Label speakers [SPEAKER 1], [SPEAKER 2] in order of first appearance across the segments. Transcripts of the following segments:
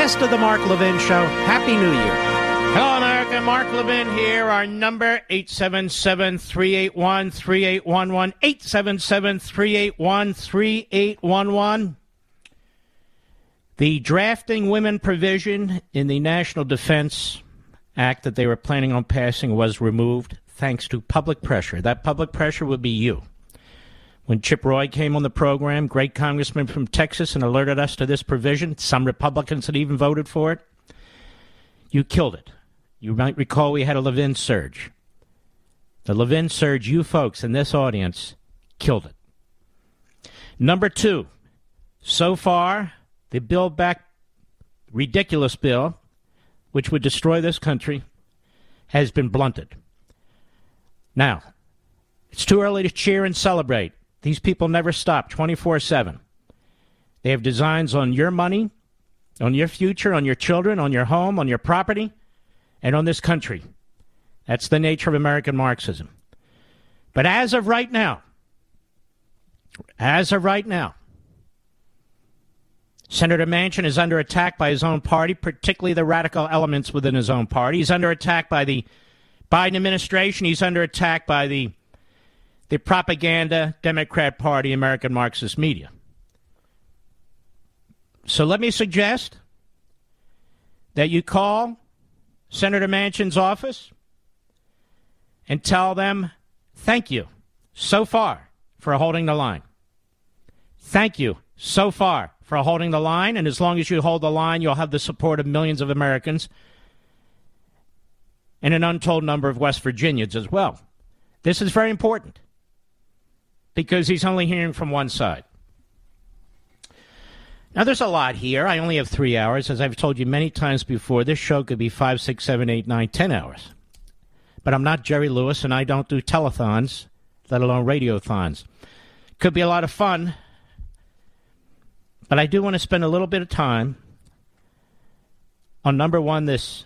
[SPEAKER 1] Best of the Mark Levin Show. Happy New Year. Hello, America. Mark Levin here. Our number, 877-381-3811. 877-381-3811. The drafting women provision in the National Defense Act that they were planning on passing was removed thanks to public pressure. That public pressure would be you. When Chip Roy came on the program, great congressman from Texas, and alerted us to this provision, some Republicans had even voted for it. You killed it. You might recall we had a Levin surge. The Levin surge, you folks in this audience, killed it. Number two, so far, the Build Back ridiculous bill, which would destroy this country, has been blunted. Now, it's too early to cheer and celebrate. These people never stop 24 7. They have designs on your money, on your future, on your children, on your home, on your property, and on this country. That's the nature of American Marxism. But as of right now, as of right now, Senator Manchin is under attack by his own party, particularly the radical elements within his own party. He's under attack by the Biden administration. He's under attack by the the propaganda Democrat Party American Marxist media. So let me suggest that you call Senator Manchin's office and tell them thank you so far for holding the line. Thank you so far for holding the line, and as long as you hold the line, you'll have the support of millions of Americans and an untold number of West Virginians as well. This is very important because he's only hearing from one side. Now, there's a lot here. I only have three hours. As I've told you many times before, this show could be five, six, seven, eight, nine, ten hours. But I'm not Jerry Lewis, and I don't do telethons, let alone radiothons. Could be a lot of fun, but I do want to spend a little bit of time on number one, this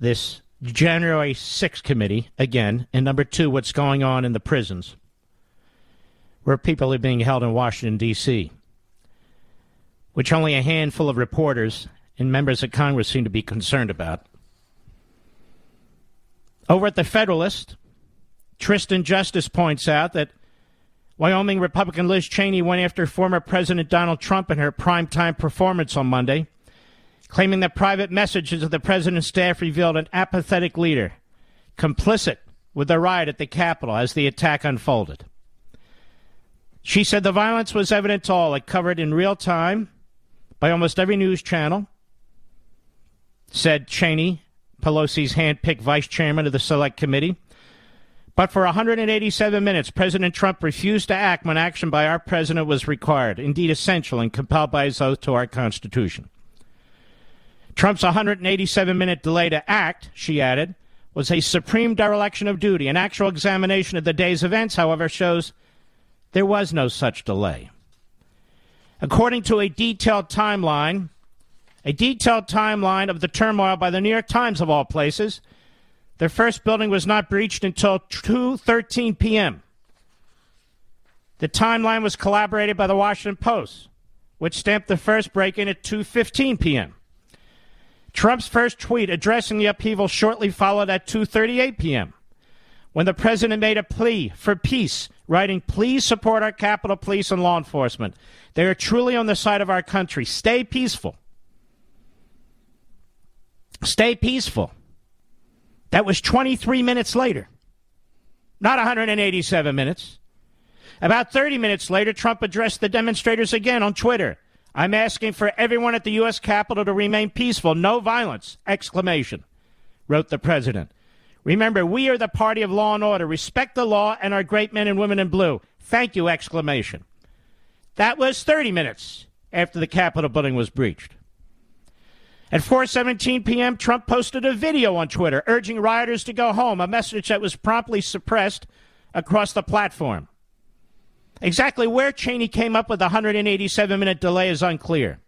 [SPEAKER 1] this January 6th committee again, and number two, what's going on in the prisons where people are being held in Washington, D.C., which only a handful of reporters and members of Congress seem to be concerned about. Over at the Federalist, Tristan Justice points out that Wyoming Republican Liz Cheney went after former President Donald Trump in her primetime performance on Monday, claiming that private messages of the president's staff revealed an apathetic leader, complicit with the riot at the Capitol as the attack unfolded. She said the violence was evident to all. It covered in real time by almost every news channel, said Cheney, Pelosi's handpicked vice chairman of the Select Committee. But for 187 minutes, President Trump refused to act when action by our president was required, indeed essential and compelled by his oath to our Constitution. Trump's 187 minute delay to act, she added, was a supreme dereliction of duty. An actual examination of the day's events, however, shows there was no such delay. According to a detailed timeline a detailed timeline of the turmoil by the New York Times of all places. The first building was not breached until 2:13 p.m. The timeline was collaborated by the Washington Post, which stamped the first break-in at 2:15 p.m. Trump's first tweet addressing the upheaval shortly followed at 2:38 p.m. when the president made a plea for peace, writing, "Please support our Capitol Police and law enforcement. They are truly on the side of our country. Stay peaceful." Stay peaceful. That was 23 minutes later, not 187 minutes. About 30 minutes later, Trump addressed the demonstrators again on Twitter. I'm asking for everyone at the U.S. Capitol to remain peaceful, no violence! Exclamation, wrote the president. Remember, we are the party of law and order. Respect the law and our great men and women in blue. Thank you! Exclamation. That was 30 minutes after the Capitol building was breached. At 4:17 p.m., Trump posted a video on Twitter urging rioters to go home, a message that was promptly suppressed across the platform. Exactly where Cheney came up with the 187 minute delay is unclear.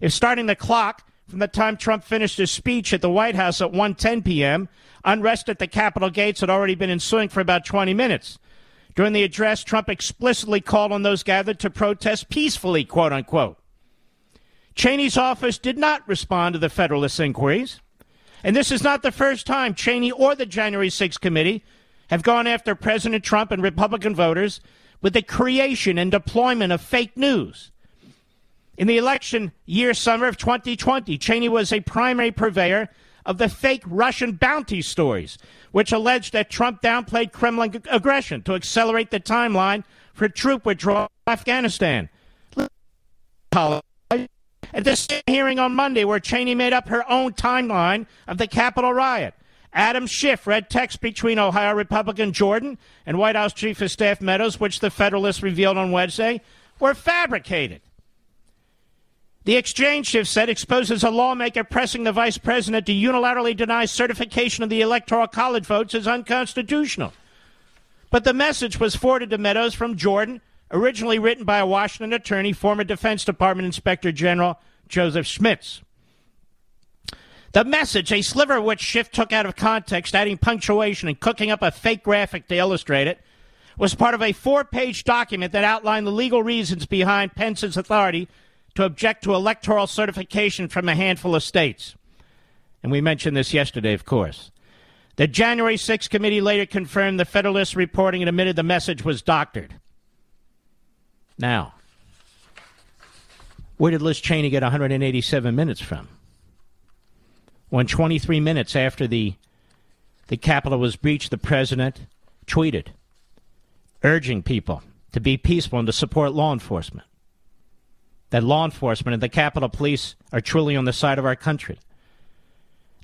[SPEAKER 1] If starting the clock from the time Trump finished his speech at the White House at 1:10 p.m., unrest at the Capitol gates had already been ensuing for about 20 minutes. During the address, Trump explicitly called on those gathered to protest peacefully, quote unquote. Cheney's office did not respond to the Federalist inquiries. And this is not the first time Cheney or the January 6th committee have gone after President Trump and Republican voters with the creation and deployment of fake news. In the election year summer of 2020, Cheney was a primary purveyor of the fake Russian bounty stories, which alleged that Trump downplayed Kremlin aggression to accelerate the timeline for troop withdrawal from Afghanistan at same hearing on Monday where Cheney made up her own timeline of the Capitol riot. Adam Schiff read text between Ohio Republican Jordan and White House Chief of Staff Meadows, which the Federalists revealed on Wednesday, were fabricated. The exchange, Schiff said, exposes a lawmaker pressing the vice president to unilaterally deny certification of the Electoral College votes as unconstitutional. But the message was forwarded to Meadows from Jordan, originally written by a Washington attorney, former Defense Department Inspector General Joseph Schmitz. The message, a sliver of which Schiff took out of context, adding punctuation and cooking up a fake graphic to illustrate it, was part of a four page document that outlined the legal reasons behind Pence's authority to object to electoral certification from a handful of states. And we mentioned this yesterday, of course. The January 6th committee later confirmed the Federalist reporting and admitted the message was doctored. Now, where did Liz Cheney get 187 minutes from? When 23 minutes after the the Capitol was breached, the president tweeted urging people to be peaceful and to support law enforcement. That law enforcement and the Capitol Police are truly on the side of our country.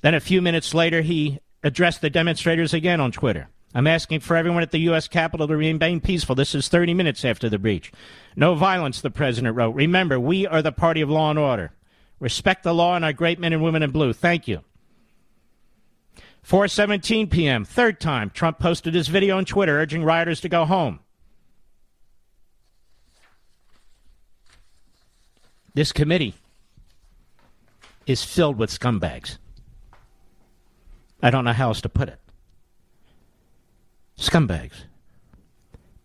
[SPEAKER 1] Then a few minutes later, he addressed the demonstrators again on Twitter. I'm asking for everyone at the U.S. Capitol to remain peaceful. This is 30 minutes after the breach. No violence, the president wrote. Remember, we are the party of law and order. Respect the law and our great men and women in blue. Thank you. 4:17 p.m. Third time Trump posted his video on Twitter urging rioters to go home. This committee is filled with scumbags. I don't know how else to put it. Scumbags.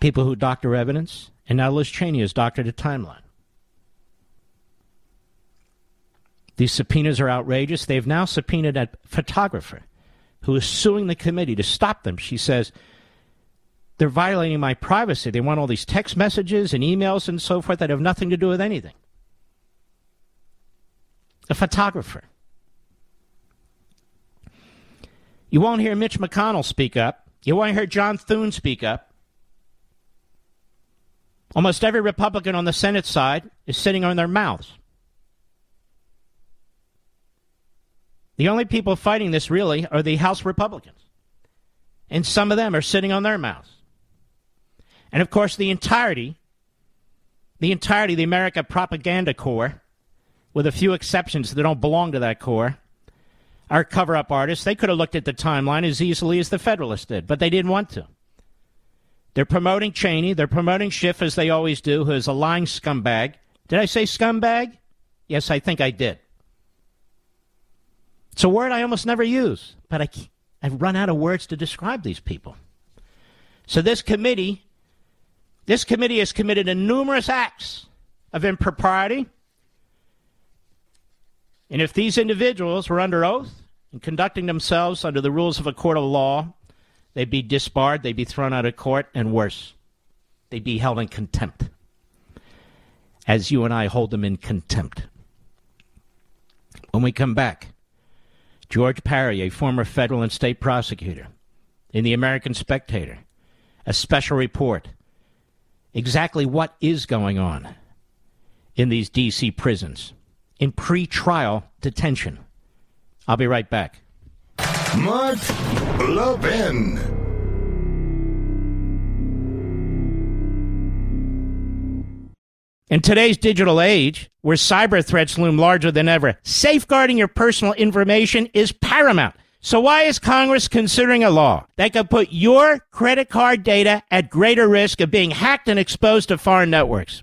[SPEAKER 1] People who doctor evidence, and now Liz Cheney has doctored a timeline. These subpoenas are outrageous. They've now subpoenaed a photographer who is suing the committee to stop them. She says, they're violating my privacy. They want all these text messages and emails and so forth that have nothing to do with anything. A photographer. You won't hear Mitch McConnell speak up. You won't hear John Thune speak up. Almost every Republican on the Senate side is sitting on their mouths. The only people fighting this really are the House Republicans. And some of them are sitting on their mouths. And of course, the entirety, the entirety of the America Propaganda Corps, with a few exceptions that don't belong to that core, our cover up artists, they could have looked at the timeline as easily as the Federalists did, but they didn't want to. They're promoting Cheney. They're promoting Schiff, as they always do, who is a lying scumbag. Did I say scumbag? Yes, I think I did. It's a word I almost never use, but I, I've run out of words to describe these people. So this committee, this committee has committed a numerous acts of impropriety. And if these individuals were under oath and conducting themselves under the rules of a court of law, they'd be disbarred, they'd be thrown out of court, and worse, they'd be held in contempt. As you and I hold them in contempt. When we come back, George Parry, a former federal and state prosecutor, in the American Spectator, a special report. Exactly what is going on in these D.C. prisons in pre-trial detention. I'll be right back.
[SPEAKER 2] Mark Levin.
[SPEAKER 1] In today's digital age, where cyber threats loom larger than ever, safeguarding your personal information is paramount. So why is Congress considering a law that could put your credit card data at greater risk of being hacked and exposed to foreign networks?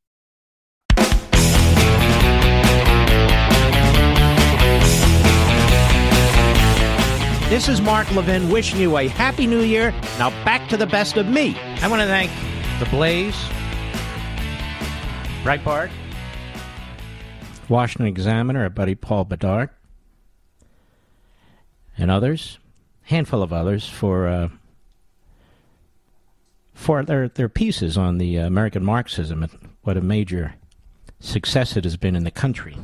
[SPEAKER 1] This is Mark Levin wishing you a happy new year. Now back to the best of me. I want to thank The Blaze, Breitbart, Washington Examiner, our buddy Paul Bedard, and others, handful of others, for uh, for their, their pieces on the American Marxism and what a major success it has been in the country.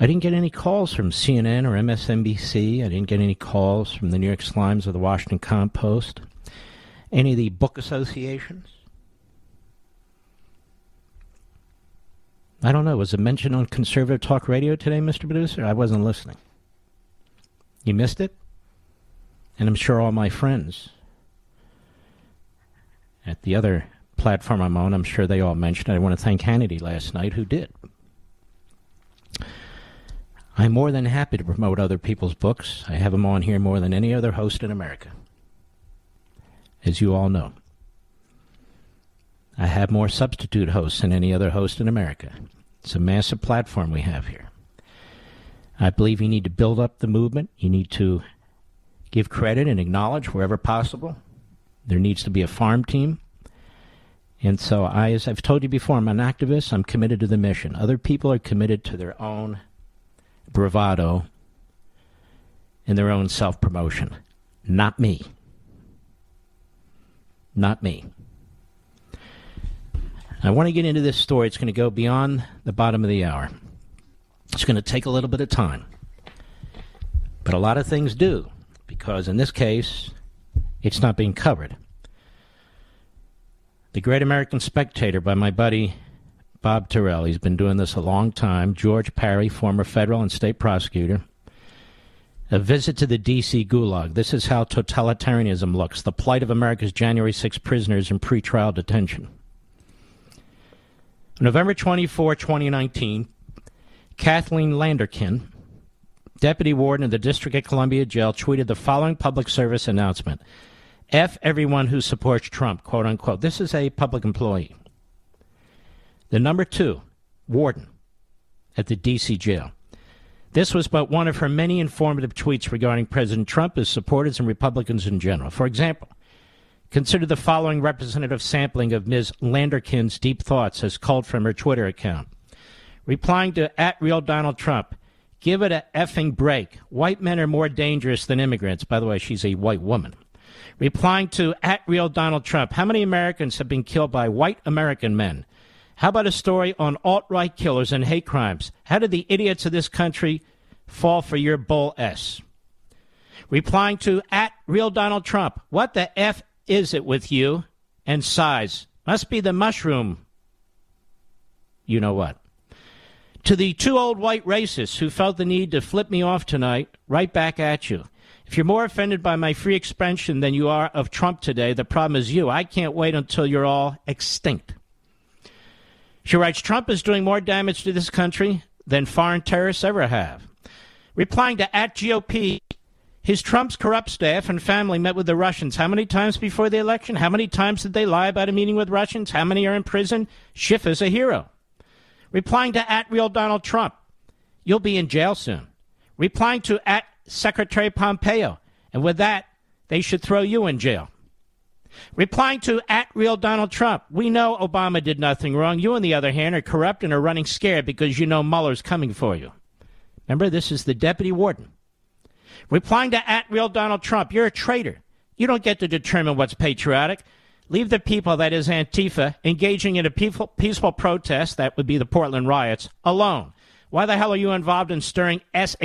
[SPEAKER 1] I didn't get any calls from CNN or MSNBC. I didn't get any calls from the New York Slimes or the Washington Compost. Any of the book associations. I don't know. Was it mentioned on conservative talk radio today, Mr. Producer? I wasn't listening. You missed it? And I'm sure all my friends at the other platform I'm on, I'm sure they all mentioned it. I want to thank Hannity last night, who did. I'm more than happy to promote other people's books. I have them on here more than any other host in America, as you all know. I have more substitute hosts than any other host in America. It's a massive platform we have here. I believe you need to build up the movement. You need to give credit and acknowledge wherever possible. There needs to be a farm team. And so, I, as I've told you before, I'm an activist. I'm committed to the mission. Other people are committed to their own bravado in their own self promotion. Not me. Not me. I want to get into this story. It's going to go beyond the bottom of the hour. It's going to take a little bit of time. But a lot of things do, because in this case, it's not being covered. The Great American Spectator by my buddy Bob Tyrrell. He's been doing this a long time. George Parry, former federal and state prosecutor. A visit to the D.C. Gulag. This is how totalitarianism looks the plight of America's January 6 prisoners in pretrial detention. November 24, 2019, Kathleen Landerkin, deputy warden of the District of Columbia Jail, tweeted the following public service announcement F everyone who supports Trump, quote unquote. This is a public employee. The number two, warden at the D.C. jail. This was but one of her many informative tweets regarding President Trump, his supporters, and Republicans in general. For example, consider the following representative sampling of Ms. Landerkin's deep thoughts as called from her Twitter account. Replying to at real Donald Trump, give it a effing break. White men are more dangerous than immigrants. By the way, she's a white woman. Replying to at real Donald Trump, how many Americans have been killed by white American men? How about a story on alt right killers and hate crimes? How did the idiots of this country fall for your bull S? Replying to at real Donald Trump, what the F is it with you and size? Must be the mushroom. You know what? To the two old white racists who felt the need to flip me off tonight, right back at you. If you're more offended by my free expression than you are of Trump today, the problem is you. I can't wait until you're all extinct. She writes Trump is doing more damage to this country than foreign terrorists ever have. Replying to at GOP, his Trump's corrupt staff and family met with the Russians how many times before the election? How many times did they lie about a meeting with Russians? How many are in prison? Schiff is a hero. Replying to at real Donald Trump, you'll be in jail soon. Replying to at Secretary Pompeo, and with that, they should throw you in jail. Replying to at real Donald Trump, we know Obama did nothing wrong. You, on the other hand, are corrupt and are running scared because you know Mueller's coming for you. Remember, this is the deputy warden. Replying to at real Donald Trump, you're a traitor. You don't get to determine what's patriotic. Leave the people, that is Antifa, engaging in a peaceful, peaceful protest, that would be the Portland riots, alone. Why the hell are you involved in stirring S-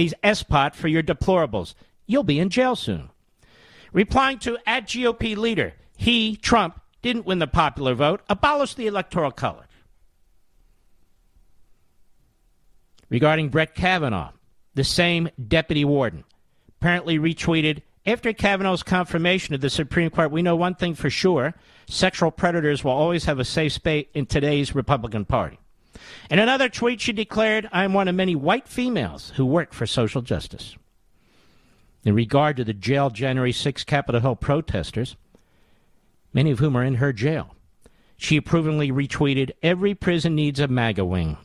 [SPEAKER 1] pot for your deplorables? You'll be in jail soon. Replying to at GOP leader, he, Trump, didn't win the popular vote. Abolish the Electoral College. Regarding Brett Kavanaugh, the same deputy warden apparently retweeted after Kavanaugh's confirmation of the Supreme Court, we know one thing for sure sexual predators will always have a safe space in today's Republican Party. In another tweet, she declared, I am one of many white females who work for social justice. In regard to the jail January 6 Capitol Hill protesters, many of whom are in her jail. She approvingly retweeted, Every prison needs a MAGA wing.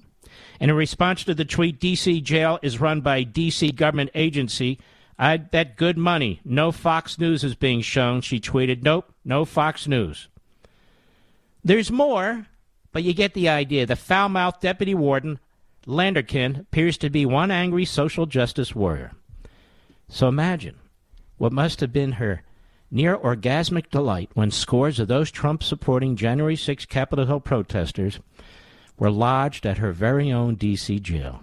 [SPEAKER 1] And in response to the tweet, D.C. jail is run by D.C. government agency. I'd bet good money no Fox News is being shown. She tweeted, Nope, no Fox News. There's more, but you get the idea. The foul mouthed deputy warden, Landerkin, appears to be one angry social justice warrior. So imagine what must have been her near orgasmic delight when scores of those Trump supporting January 6 Capitol Hill protesters were lodged at her very own D.C. jail.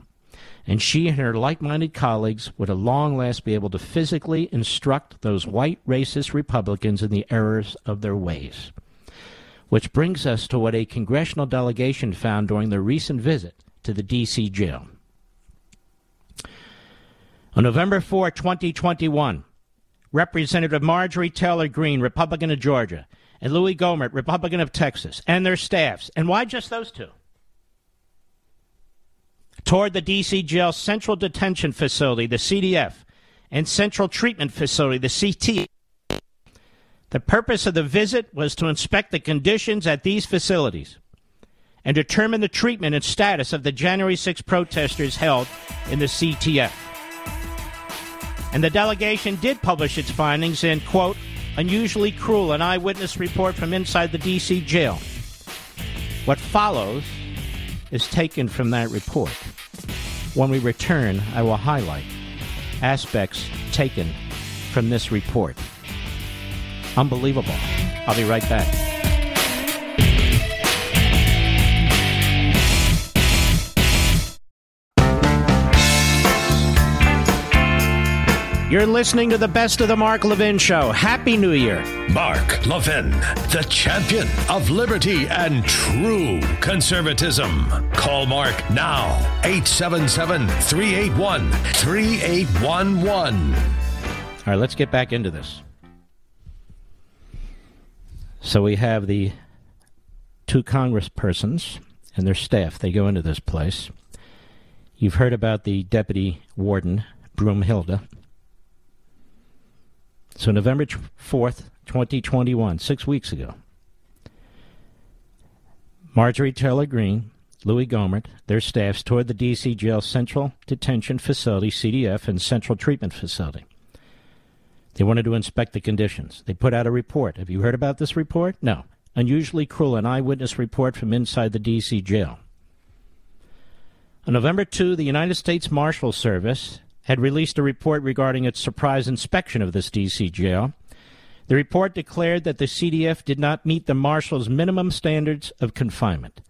[SPEAKER 1] And she and her like minded colleagues would at long last be able to physically instruct those white racist Republicans in the errors of their ways. Which brings us to what a congressional delegation found during their recent visit to the D.C. jail. On November 4, 2021, Representative Marjorie Taylor Greene, Republican of Georgia, and Louis Gohmert, Republican of Texas, and their staffs. And why just those two? Toward the D.C. Jail Central Detention Facility, the CDF, and Central Treatment Facility, the CT. The purpose of the visit was to inspect the conditions at these facilities and determine the treatment and status of the January 6 protesters held in the CTF. And the delegation did publish its findings in, quote, unusually cruel, an eyewitness report from inside the D.C. jail. What follows is taken from that report. When we return, I will highlight aspects taken from this report. Unbelievable. I'll be right back. You're listening to the best of the Mark Levin Show. Happy New Year.
[SPEAKER 3] Mark Levin, the champion of liberty and true conservatism. Call Mark now, 877 381 3811. All
[SPEAKER 1] right, let's get back into this. So we have the two congresspersons and their staff. They go into this place. You've heard about the deputy warden, Broomhilda. So, November 4th, 2021, six weeks ago, Marjorie Taylor Greene, Louis Gohmert, their staffs toured the D.C. Jail Central Detention Facility, CDF, and Central Treatment Facility. They wanted to inspect the conditions. They put out a report. Have you heard about this report? No. Unusually cruel, an eyewitness report from inside the D.C. jail. On November 2, the United States Marshal Service had released a report regarding its surprise inspection of this D.C. jail. The report declared that the CDF did not meet the marshal's minimum standards of confinement.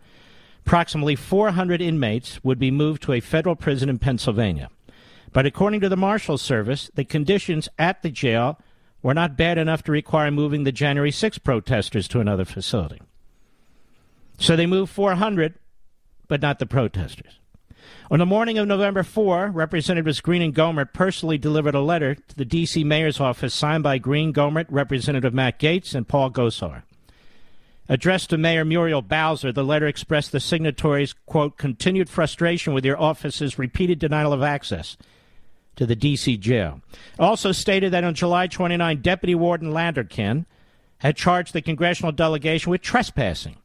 [SPEAKER 1] Approximately 400 inmates would be moved to a federal prison in Pennsylvania. But according to the Marshal Service, the conditions at the jail were not bad enough to require moving the January 6 protesters to another facility. So they moved 400, but not the protesters. On the morning of November 4, Representatives Greene and Gohmert personally delivered a letter to the D.C. Mayor's office signed by Greene, Gohmert, Representative Matt Gaetz, and Paul Gosar. Addressed to Mayor Muriel Bowser, the letter expressed the signatories' quote, continued frustration with your office's repeated denial of access to the D.C. jail. Also stated that on July 29, Deputy Warden Landerkin had charged the congressional delegation with trespassing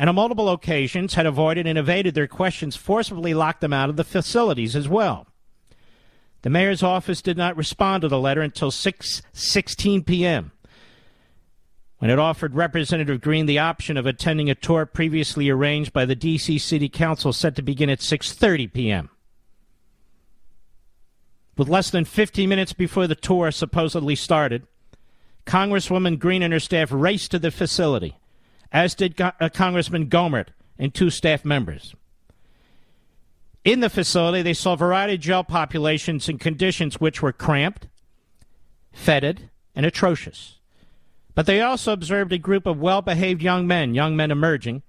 [SPEAKER 1] and on multiple occasions had avoided and evaded their questions, forcibly locked them out of the facilities as well. The mayor's office did not respond to the letter until 6:16 p.m. when it offered Representative Greene the option of attending a tour previously arranged by the D.C. City Council set to begin at 6:30 p.m. With less than 15 minutes before the tour supposedly started, Congresswoman Greene and her staff raced to the facility as did Go- uh, Congressman Gohmert and two staff members. In the facility, they saw a variety of jail populations in conditions which were cramped, fetid, and atrocious. But they also observed a group of well behaved young men, young men emerging,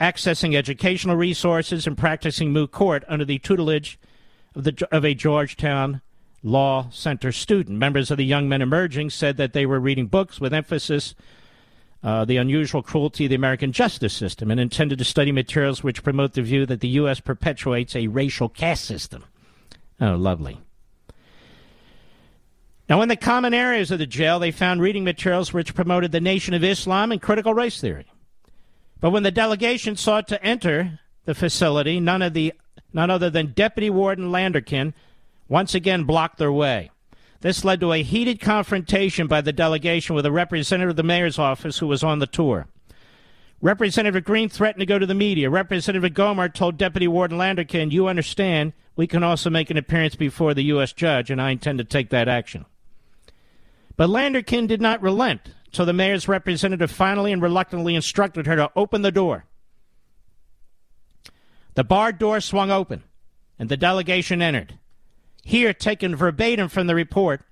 [SPEAKER 1] accessing educational resources and practicing moot court under the tutelage of, the, of a Georgetown Law Center student. Members of the Young Men Emerging said that they were reading books with emphasis uh, the unusual cruelty of the American justice system and intended to study materials which promote the view that the U.S. perpetuates a racial caste system. Oh, lovely. Now, in the common areas of the jail, they found reading materials which promoted the Nation of Islam and critical race theory. But when the delegation sought to enter the facility, none, of the, none other than Deputy Warden Landerkin once again blocked their way. This led to a heated confrontation by the delegation with a representative of the mayor's office who was on the tour. Representative Greene threatened to go to the media. Representative Gohmert told Deputy Warden Landerkin, You understand, we can also make an appearance before the U.S. judge, and I intend to take that action. But Landerkin did not relent, so the mayor's representative finally and reluctantly instructed her to open the door. The barred door swung open, and the delegation entered. Here, taken verbatim from the report,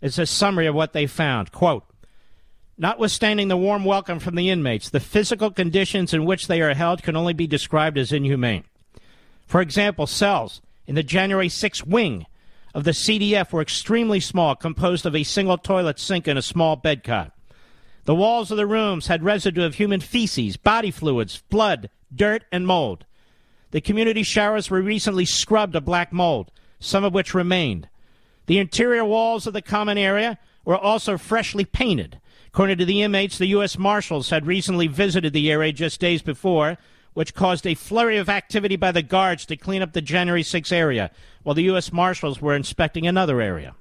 [SPEAKER 1] is a summary of what they found. Quote, Notwithstanding the warm welcome from the inmates, the physical conditions in which they are held can only be described as inhumane. For example, cells in the January 6 wing of the CDF were extremely small, composed of a single toilet sink and a small bed cot. The walls of the rooms had residue of human feces, body fluids, blood, dirt, and mold. The community showers were recently scrubbed of black mold some of which remained. The interior walls of the common area were also freshly painted. According to the inmates, the U.S. Marshals had recently visited the area just days before, which caused a flurry of activity by the guards to clean up the January 6 area, while the U.S. Marshals were inspecting another area.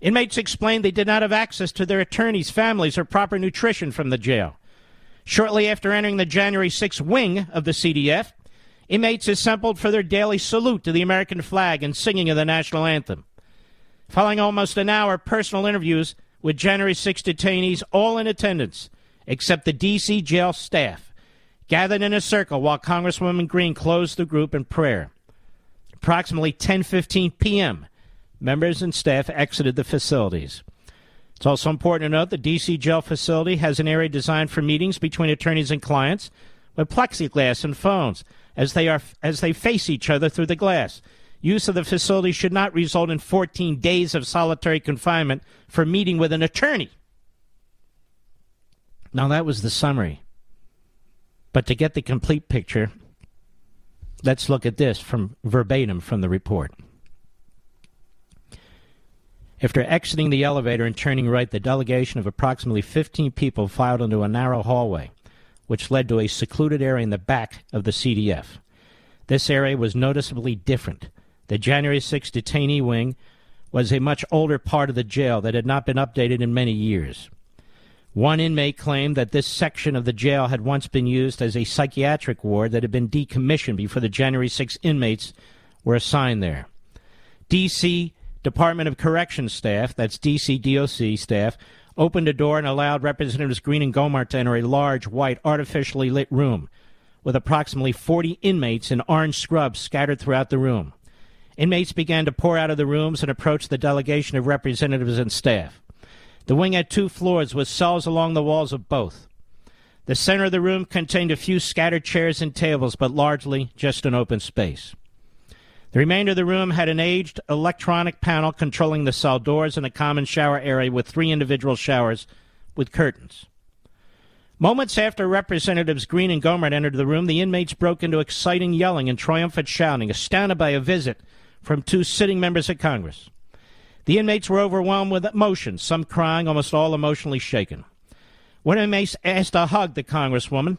[SPEAKER 1] Inmates explained they did not have access to their attorneys, families, or proper nutrition from the jail. Shortly after entering the January 6 wing of the CDF, Inmates assembled for their daily salute to the American flag and singing of the national anthem. Following almost an hour, personal interviews with January 6 detainees, all in attendance, except the D.C. jail staff, gathered in a circle while Congresswoman Greene closed the group in prayer. Approximately 10:15 p.m., members and staff exited the facilities. It's also important to note the D.C. jail facility has an area designed for meetings between attorneys and clients with plexiglass and phones as they are as they face each other through the glass. Use of the facility should not result in 14 days of solitary confinement for meeting with an attorney. Now that was the summary. But to get the complete picture, let's look at this from verbatim from the report. After exiting the elevator and turning right, the delegation of approximately 15 people filed into a narrow hallway which led to a secluded area in the back of the CDF. This area was noticeably different. The January 6 detainee wing was a much older part of the jail that had not been updated in many years. One inmate claimed that this section of the jail had once been used as a psychiatric ward that had been decommissioned before the January 6 inmates were assigned there. D.C. Department of Corrections staff, that's D.C. DOC staff, opened a door and allowed Representatives Greene and Gohmert to enter a large, white, artificially lit room with approximately 40 inmates in orange scrubs scattered throughout the room. Inmates began to pour out of the rooms and approach the delegation of representatives and staff. The wing had two floors with cells along the walls of both. The center of the room contained a few scattered chairs and tables, but largely just an open space. The remainder of the room had an aged electronic panel controlling the cell doors and a common shower area with three individual showers with curtains. Moments after Representatives Greene and Gohmert entered the room, the inmates broke into exciting yelling and triumphant shouting, astounded by a visit from two sitting members of Congress. The inmates were overwhelmed with emotion, some crying, almost all emotionally shaken. One inmate asked to hug the Congresswoman.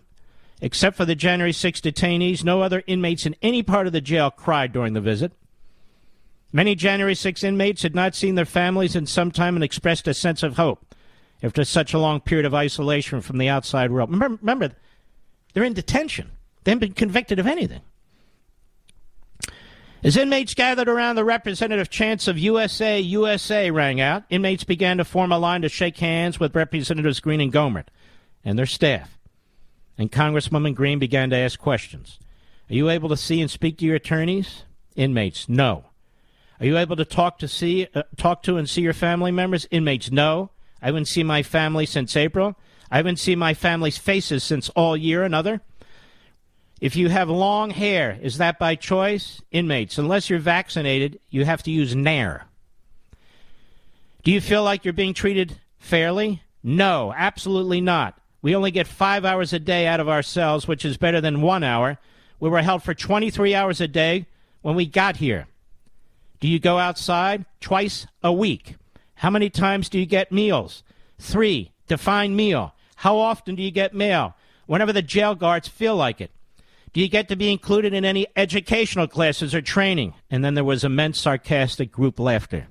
[SPEAKER 1] Except for the January 6 detainees, no other inmates in any part of the jail cried during the visit. Many January 6 inmates had not seen their families in some time and expressed a sense of hope after such a long period of isolation from the outside world. Remember, remember they're in detention. They haven't been convicted of anything. As inmates gathered around the representative chants of USA, USA rang out, inmates began to form a line to shake hands with Representatives Greene and Gohmert and their staff. And Congresswoman Greene began to ask questions. Are you able to see and speak to your attorneys? Inmates, no. Are you able to talk to see uh, talk to and see your family members? Inmates, no. I haven't seen my family since April. I haven't seen my family's faces since all year. Another. If you have long hair, is that by choice? Inmates, unless you're vaccinated, you have to use Nair. Do you feel like you're being treated fairly? No, absolutely not. We only get five hours a day out of our cells, which is better than one hour. We were held for 23 hours a day when we got here. Do you go outside? Twice a week. How many times do you get meals? Three. Define meal. How often do you get mail? Whenever the jail guards feel like it. Do you get to be included in any educational classes or training? And then there was immense sarcastic group laughter.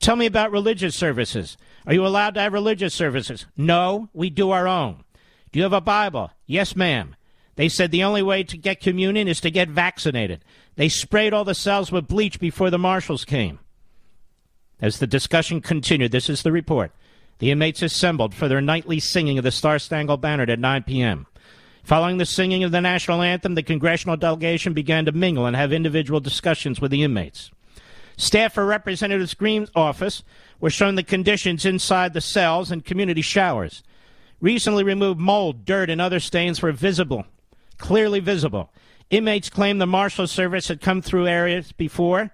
[SPEAKER 1] Tell me about religious services. Are you allowed to have religious services? No, we do our own. Do you have a Bible? Yes, ma'am. They said the only way to get communion is to get vaccinated. They sprayed all the cells with bleach before the marshals came. As the discussion continued, this is the report. The inmates assembled for their nightly singing of the Star Spangled Banner at 9 p.m. Following the singing of the national anthem, the congressional delegation began to mingle and have individual discussions with the inmates. Staff for Representative Greene's office were shown the conditions inside the cells and community showers. Recently removed mold, dirt, and other stains were visible, clearly visible. Inmates claimed the Marshal Service had come through areas before,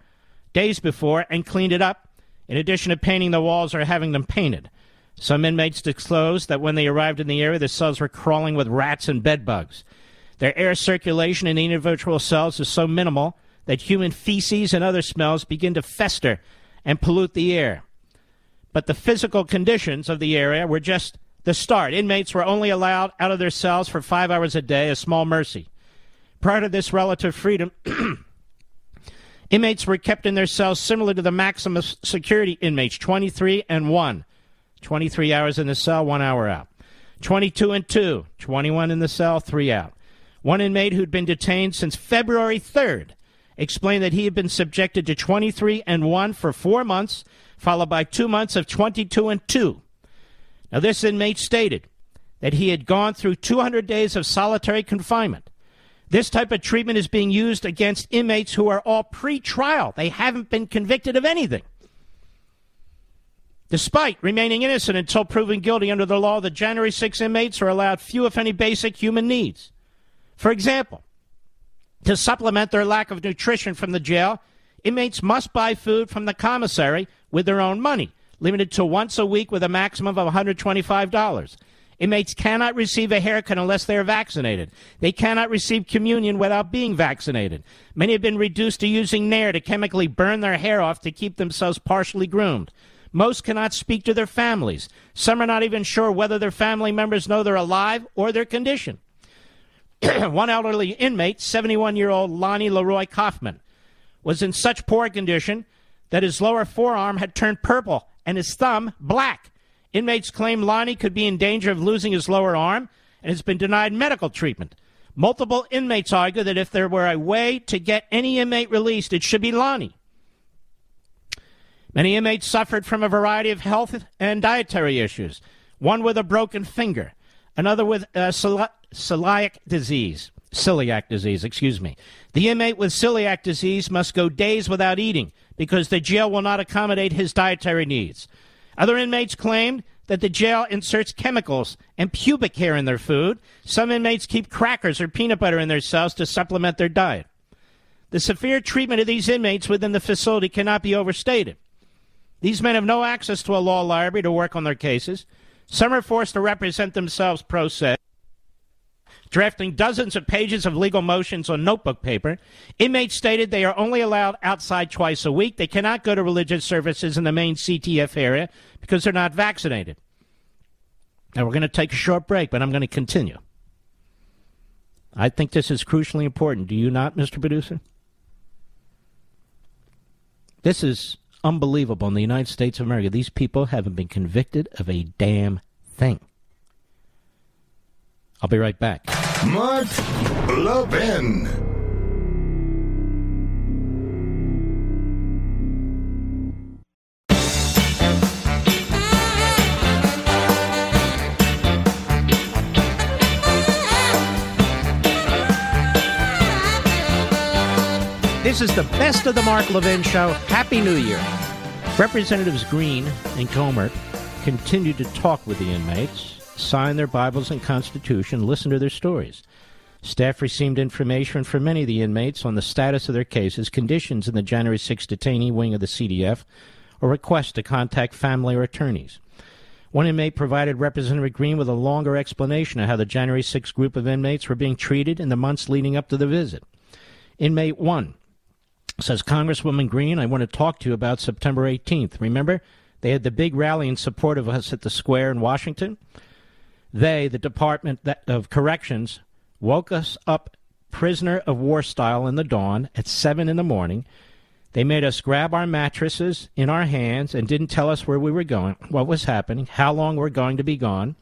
[SPEAKER 1] days before, and cleaned it up in addition to painting the walls or having them painted. Some inmates disclosed that when they arrived in the area, the cells were crawling with rats and bedbugs. Their air circulation in individual cells is so minimal that human feces and other smells begin to fester and pollute the air. But the physical conditions of the area were just the start. Inmates were only allowed out of their cells for five hours a day, a small mercy. Prior to this relative freedom, Inmates were kept in their cells similar to the maximum security inmates 23 and 1. 23 hours in the cell, 1 hour out. 22 and 2. 21 in the cell, 3 out. One inmate who'd been detained since February 3rd explained that he had been subjected to 23 and 1 for four months, followed by two months of 22 and 2. Now, this inmate stated that he had gone through 200 days of solitary confinement this type of treatment is being used against inmates who are all pre-trial. They haven't been convicted of anything. Despite remaining innocent until proven guilty under the law, the January 6 inmates are allowed few, if any, basic human needs. For example, to supplement their lack of nutrition from the jail, inmates must buy food from the commissary with their own money, limited to once a week with a maximum of $125. Inmates cannot receive a haircut unless they are vaccinated. They cannot receive communion without being vaccinated. Many have been reduced to using Nair to chemically burn their hair off to keep themselves partially groomed. Most cannot speak to their families. Some are not even sure whether their family members know they're alive or their condition. One elderly inmate, 71 year old Lonnie Leroy Coffman, was in such poor condition that his lower forearm had turned purple and his thumb black. Inmates claim Lonnie could be in danger of losing his lower arm and has been denied medical treatment. Multiple inmates argue that if there were a way to get any inmate released, it should be Lonnie. Many inmates suffered from a variety of health and dietary issues, one with a broken finger, another with uh, celiac disease, celiac disease, excuse me. The inmate with celiac disease must go days without eating because the jail will not accommodate his dietary needs. Other inmates claimed that the jail inserts chemicals and pubic hair in their food. Some inmates keep crackers or peanut butter in their cells to supplement their diet. The severe treatment of these inmates within the facility cannot be overstated. These men have no access to a law library to work on their cases. Some are forced to represent themselves pro se, drafting dozens of pages of legal motions on notebook paper. Inmates stated they are only allowed outside twice a week. They cannot go to religious services in the main CTF area because they're not vaccinated. Now, we're going to take a short break, but I'm going to continue. I think this is crucially important. Do you not, Mr. Producer? This is unbelievable in the United States of America. These people haven't been convicted of a damn thing. I'll be right back.
[SPEAKER 2] Mark Levin.
[SPEAKER 1] This is the best of the Mark Levin Show. Happy New Year. Representatives Greene and Gohmert continued to talk with the inmates, sign their Bibles and Constitution, listen to their stories. Staff received information from many of the inmates on the status of their cases, conditions in the January 6 detainee wing of the CDF, or requests to contact family or attorneys. One inmate provided Representative Greene with a longer explanation of how the January 6 group of inmates were being treated in the months leading up to the visit. Inmate 1 says Congresswoman Greene, I want to talk to you about September 18th. Remember, they had the big rally in support of us at the square in Washington. They, the Department of Corrections, woke us up prisoner of war style in the dawn at 7 in the morning. They made us grab our mattresses in our hands and didn't tell us where we were going, what was happening, how long we're going to be gone.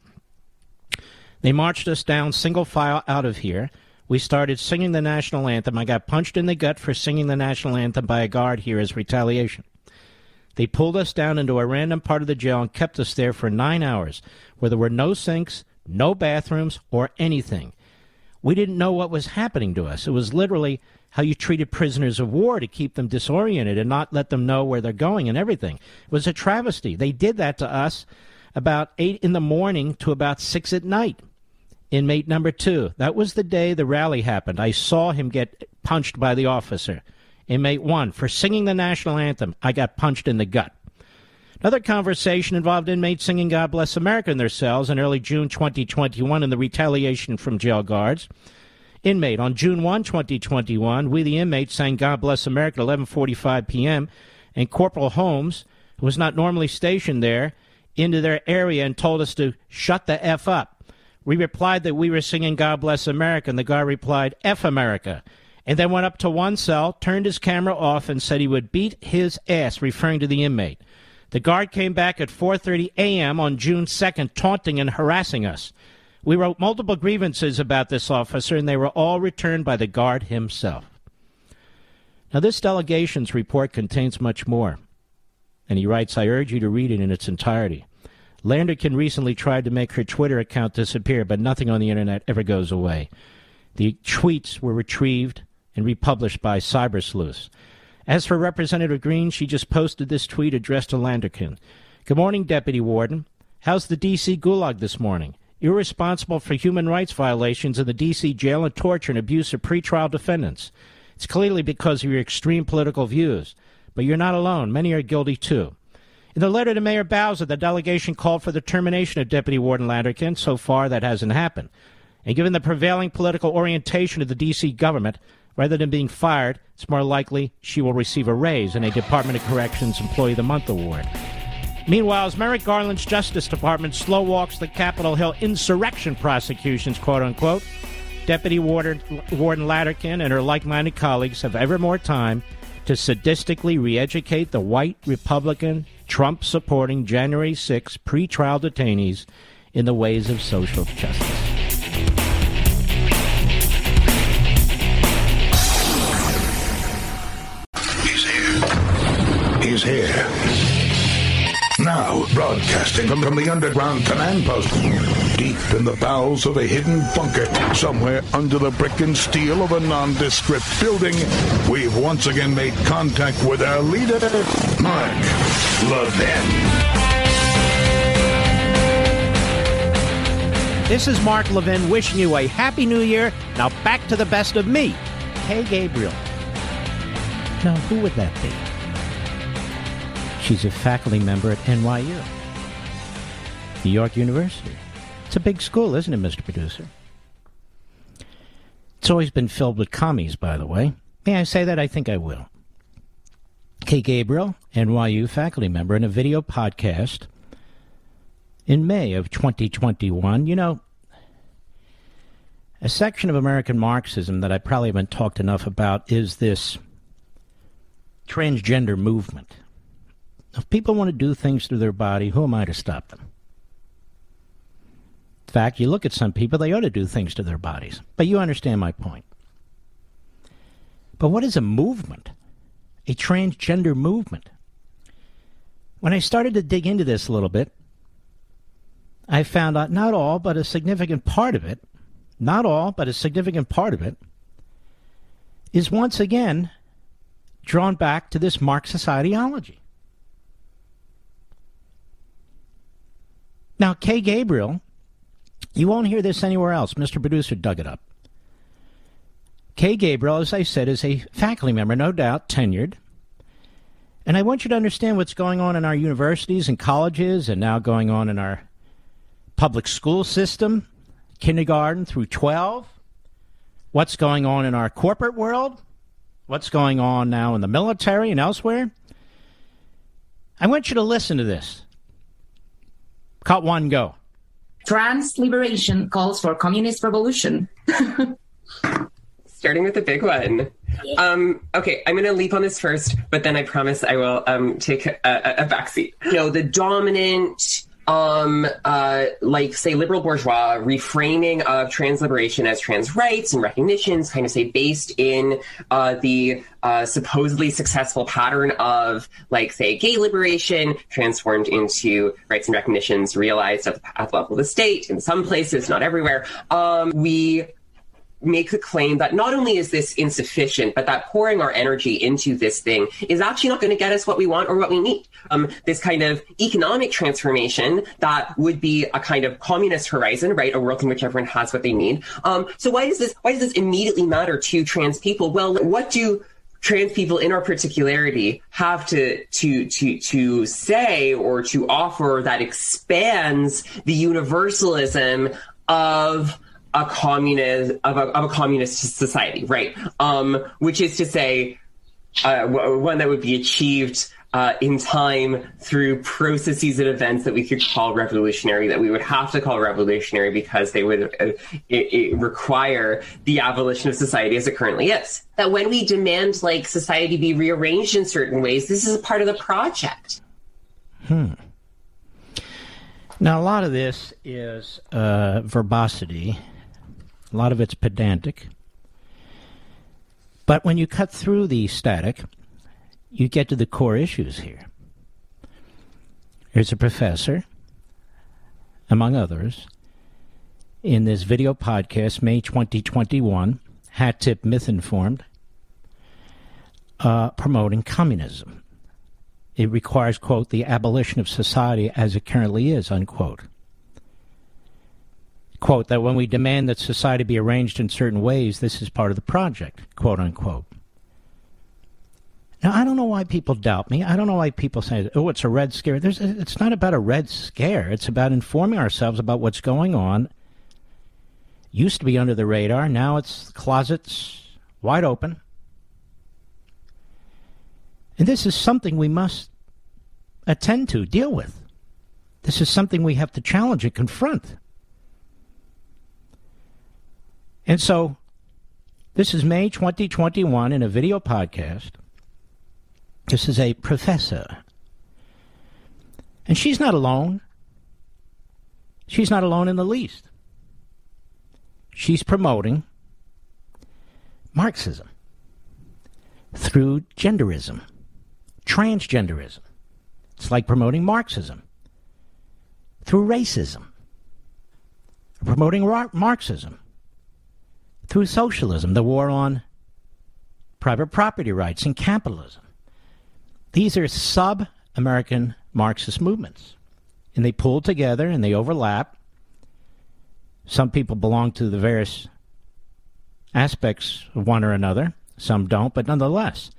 [SPEAKER 1] They marched us down single file out of here we started singing the national anthem. I got punched in the gut for singing the national anthem by a guard here as retaliation. They pulled us down into a random part of the jail and kept us there for nine hours, where there were no sinks, no bathrooms, or anything. We didn't know what was happening to us. It was literally how you treated prisoners of war to keep them disoriented and not let them know where they're going and everything. It was a travesty. They did that to us about 8 in the morning to about 6 at night. Inmate number two. That was the day the rally happened. I saw him get punched by the officer. Inmate one. For singing the national anthem, I got punched in the gut. Another conversation involved inmates singing God Bless America in their cells in early June 2021 in the retaliation from jail guards. Inmate, on June 1, 2021, we the inmates sang God Bless America at 11:45 p.m. and Corporal Holmes, who was not normally stationed there, into their area and told us to shut the F up. We replied that we were singing God Bless America, and the guard replied, F America. And then went up to one cell, turned his camera off, and said he would beat his ass, referring to the inmate. The guard came back at 4:30 a.m. on June 2nd, taunting and harassing us. We wrote multiple grievances about this officer, and they were all returned by the guard himself. Now, this delegation's report contains much more. And he writes, I urge you to read it in its entirety. Landerkin recently tried to make her Twitter account disappear, but nothing on the internet ever goes away. The tweets were retrieved and republished by Cybersleuths. As for Representative Greene, she just posted this tweet addressed to Landerkin. Good morning, Deputy Warden. How's the D.C. gulag this morning? You're responsible for human rights violations in the D.C. jail and torture and abuse of pretrial defendants. It's clearly because of your extreme political views. But you're not alone. Many are guilty too. In the letter to Mayor Bowser, the delegation called for the termination of Deputy Warden Landerkin. So far, that hasn't happened. And given the prevailing political orientation of the D.C. government, rather than being fired, it's more likely she will receive a raise and a Department of Corrections Employee of the Month award. Meanwhile, as Merrick Garland's Justice Department slow walks the Capitol Hill insurrection prosecutions, quote unquote, Deputy Warden, Warden Landerkin and her like minded colleagues have ever more time to sadistically re educate the white Republican Trump supporting January 6 pretrial detainees in the ways of social justice.
[SPEAKER 2] Now, broadcasting from, from the underground command post, deep in the bowels of a hidden bunker, somewhere under the brick and steel of a nondescript building, we've once again made contact with our leader, Mark Levin.
[SPEAKER 1] This is Mark Levin wishing you a happy new year. Now back to the best of me, Kay Gabriel. Now, who would that be? She's a faculty member at NYU, New York University. It's a big school, isn't it, Mr. Producer? It's always been filled with commies, by the way. May I say that? I think I will. Kay Gabriel, NYU faculty member, in a video podcast in May of 2021. You know, a section of American Marxism that I probably haven't talked enough about is this transgender movement. If people want to do things to their body, who am I to stop them? In fact, you look at some people, they ought to do things to their bodies. But you understand my point. But what is a movement? A transgender movement? When I started to dig into this a little bit, I found out not all, but a significant part of it, not all, but a significant part of it, is once again drawn back to this Marxist ideology. Now, Kay Gabriel, you won't hear this anywhere else. Mr. Producer dug it up. Kay Gabriel, as I said, is a faculty member, no doubt, tenured. And I want you to understand what's going on in our universities and colleges and now going on in our public school system, kindergarten through 12, what's going on in our corporate world, what's going on now in the military and elsewhere. I want you to listen to this. Cut one, go.
[SPEAKER 4] Trans liberation calls for communist revolution.
[SPEAKER 5] Starting with the big one. Um, okay, I'm going to leap on this first, but then I promise I will um, take a, a, a backseat. You know, the dominant um, uh, like say liberal bourgeois reframing of trans liberation as trans rights and recognitions, kind of say based in uh, the uh, supposedly successful pattern of like say gay liberation transformed into rights and recognitions realized at the, at the level of the state in some places, not everywhere. Um, we make the claim that not only is this insufficient, but that pouring our energy into this thing is actually not going to get us what we want or what we need. Um, this kind of economic transformation that would be a kind of communist horizon, right? A world in which everyone has what they need. Um, so why does this, why does this immediately matter to trans people? Well, what do trans people in our particularity have to to to to say or to offer that expands the universalism of a communist of a, of a communist society, right? Um, which is to say, uh, one that would be achieved uh, in time through processes and events that we could call revolutionary, that we would have to call revolutionary because they would uh, it, it require the abolition of society as it currently is. That when we demand like society be rearranged in certain ways, this is a part of the project.
[SPEAKER 1] Hmm. Now, a lot of this is uh, verbosity a lot of it's pedantic. But when you cut through the static, you get to the core issues here. Here's a professor, among others, in this video podcast, May 2021, Hat Tip Myth Informed, uh, promoting communism. It requires, quote, the abolition of society as it currently is, unquote quote, that when we demand that society be arranged in certain ways, this is part of the project, quote unquote. Now, I don't know why people doubt me. I don't know why people say, oh, it's a red scare. There's, it's not about a red scare. It's about informing ourselves about what's going on. Used to be under the radar. Now it's closets wide open. And this is something we must attend to, deal with. This is something we have to challenge and confront. And so, this is May 2021 in a video podcast. This is a professor. And she's not alone. She's not alone in the least. She's promoting Marxism through genderism, transgenderism, It's like promoting Marxism through racism, promoting Marxism through socialism, the war on private property rights and capitalism. These are sub American Marxist movements. And they pull together and they overlap. Some people belong to the various aspects of one or another, some don't, but nonetheless,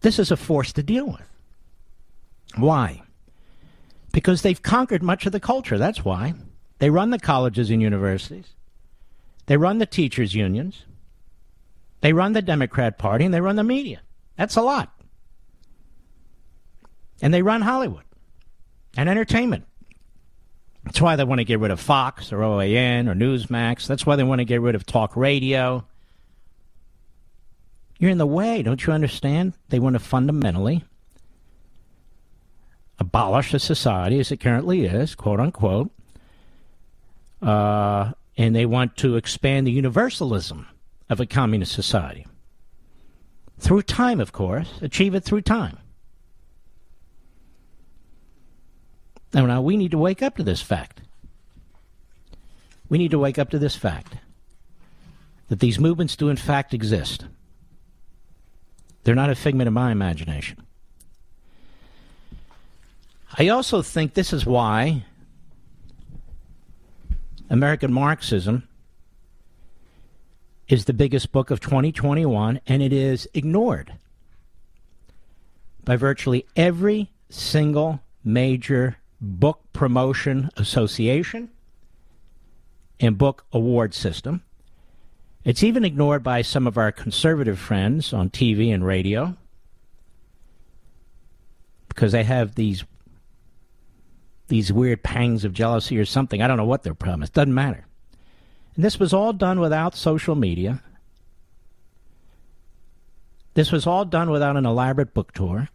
[SPEAKER 1] this is a force to deal with. Why? Because they've conquered much of the culture. That's why. They run the colleges and universities. They run the teachers' unions. They run the Democrat Party and they run the media. That's a lot. And they run Hollywood and entertainment. That's why they want to get rid of Fox or OAN or Newsmax. That's why they want to get rid of talk radio. You're in the way, don't you understand? They want to fundamentally abolish the society as it currently is, quote unquote, uh, and they want to expand the universalism of a communist society. Through time, of course, achieve it through time. Now, now we need to wake up to this fact. We need to wake up to this fact that these movements do, in fact, exist. They're not a figment of my imagination. I also think this is why American Marxism is the biggest book of 2021, and it is ignored by virtually every single major book promotion association and book award system. It's even ignored by some of our conservative friends on TV and radio because they have these these weird pangs of jealousy or something. I don't know what their problem is. Doesn't matter. And this was all done without social media. This was all done without an elaborate book tour.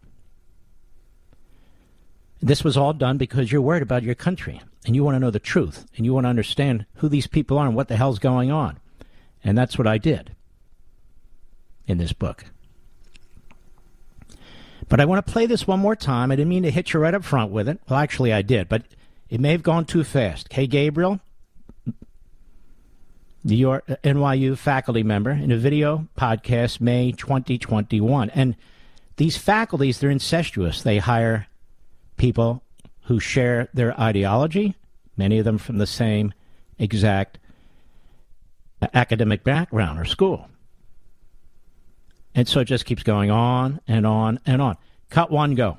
[SPEAKER 1] This was all done because you're worried about your country and you want to know the truth and you want to understand who these people are and what the hell's going on. And that's what I did in this book. But I want to play this one more time. I didn't mean to hit you right up front with it. Well, actually, I did, but it may have gone too fast. Kay Gabriel, New York uh, NYU faculty member, in a video podcast May 2021. And these faculties, they're incestuous. They hire people who share their ideology, many of them from the same exact uh, academic background or school. And so it just keeps going on and on and on. Cut one, go.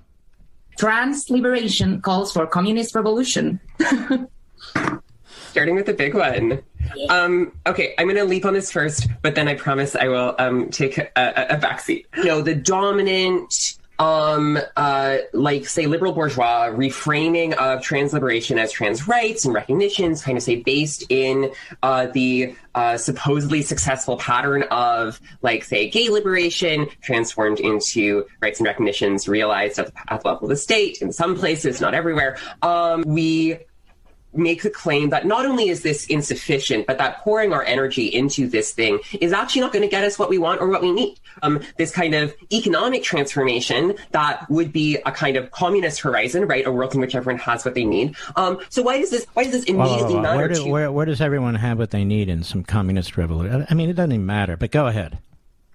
[SPEAKER 4] Trans liberation calls for communist revolution.
[SPEAKER 5] Starting with the big one. Um, okay, I'm going to leap on this first, but then I promise I will um, take a, a, a backseat. You know, the dominant um, uh, like say liberal bourgeois reframing of trans liberation as trans rights and recognitions, kind of say based in uh, the uh, supposedly successful pattern of like say gay liberation transformed into rights and recognitions realized at the, at the level of the state in some places, not everywhere. Um, we make the claim that not only is this insufficient, but that pouring our energy into this thing is actually not going to get us what we want or what we need. Um, this kind of economic transformation that would be a kind of communist horizon, right? A world in which everyone has what they need. Um, so why does this? Why does this immediately
[SPEAKER 1] well, well, well,
[SPEAKER 5] matter?
[SPEAKER 1] Where, do, where, where does everyone have what they need in some communist revolution? I mean, it doesn't even matter. But go ahead.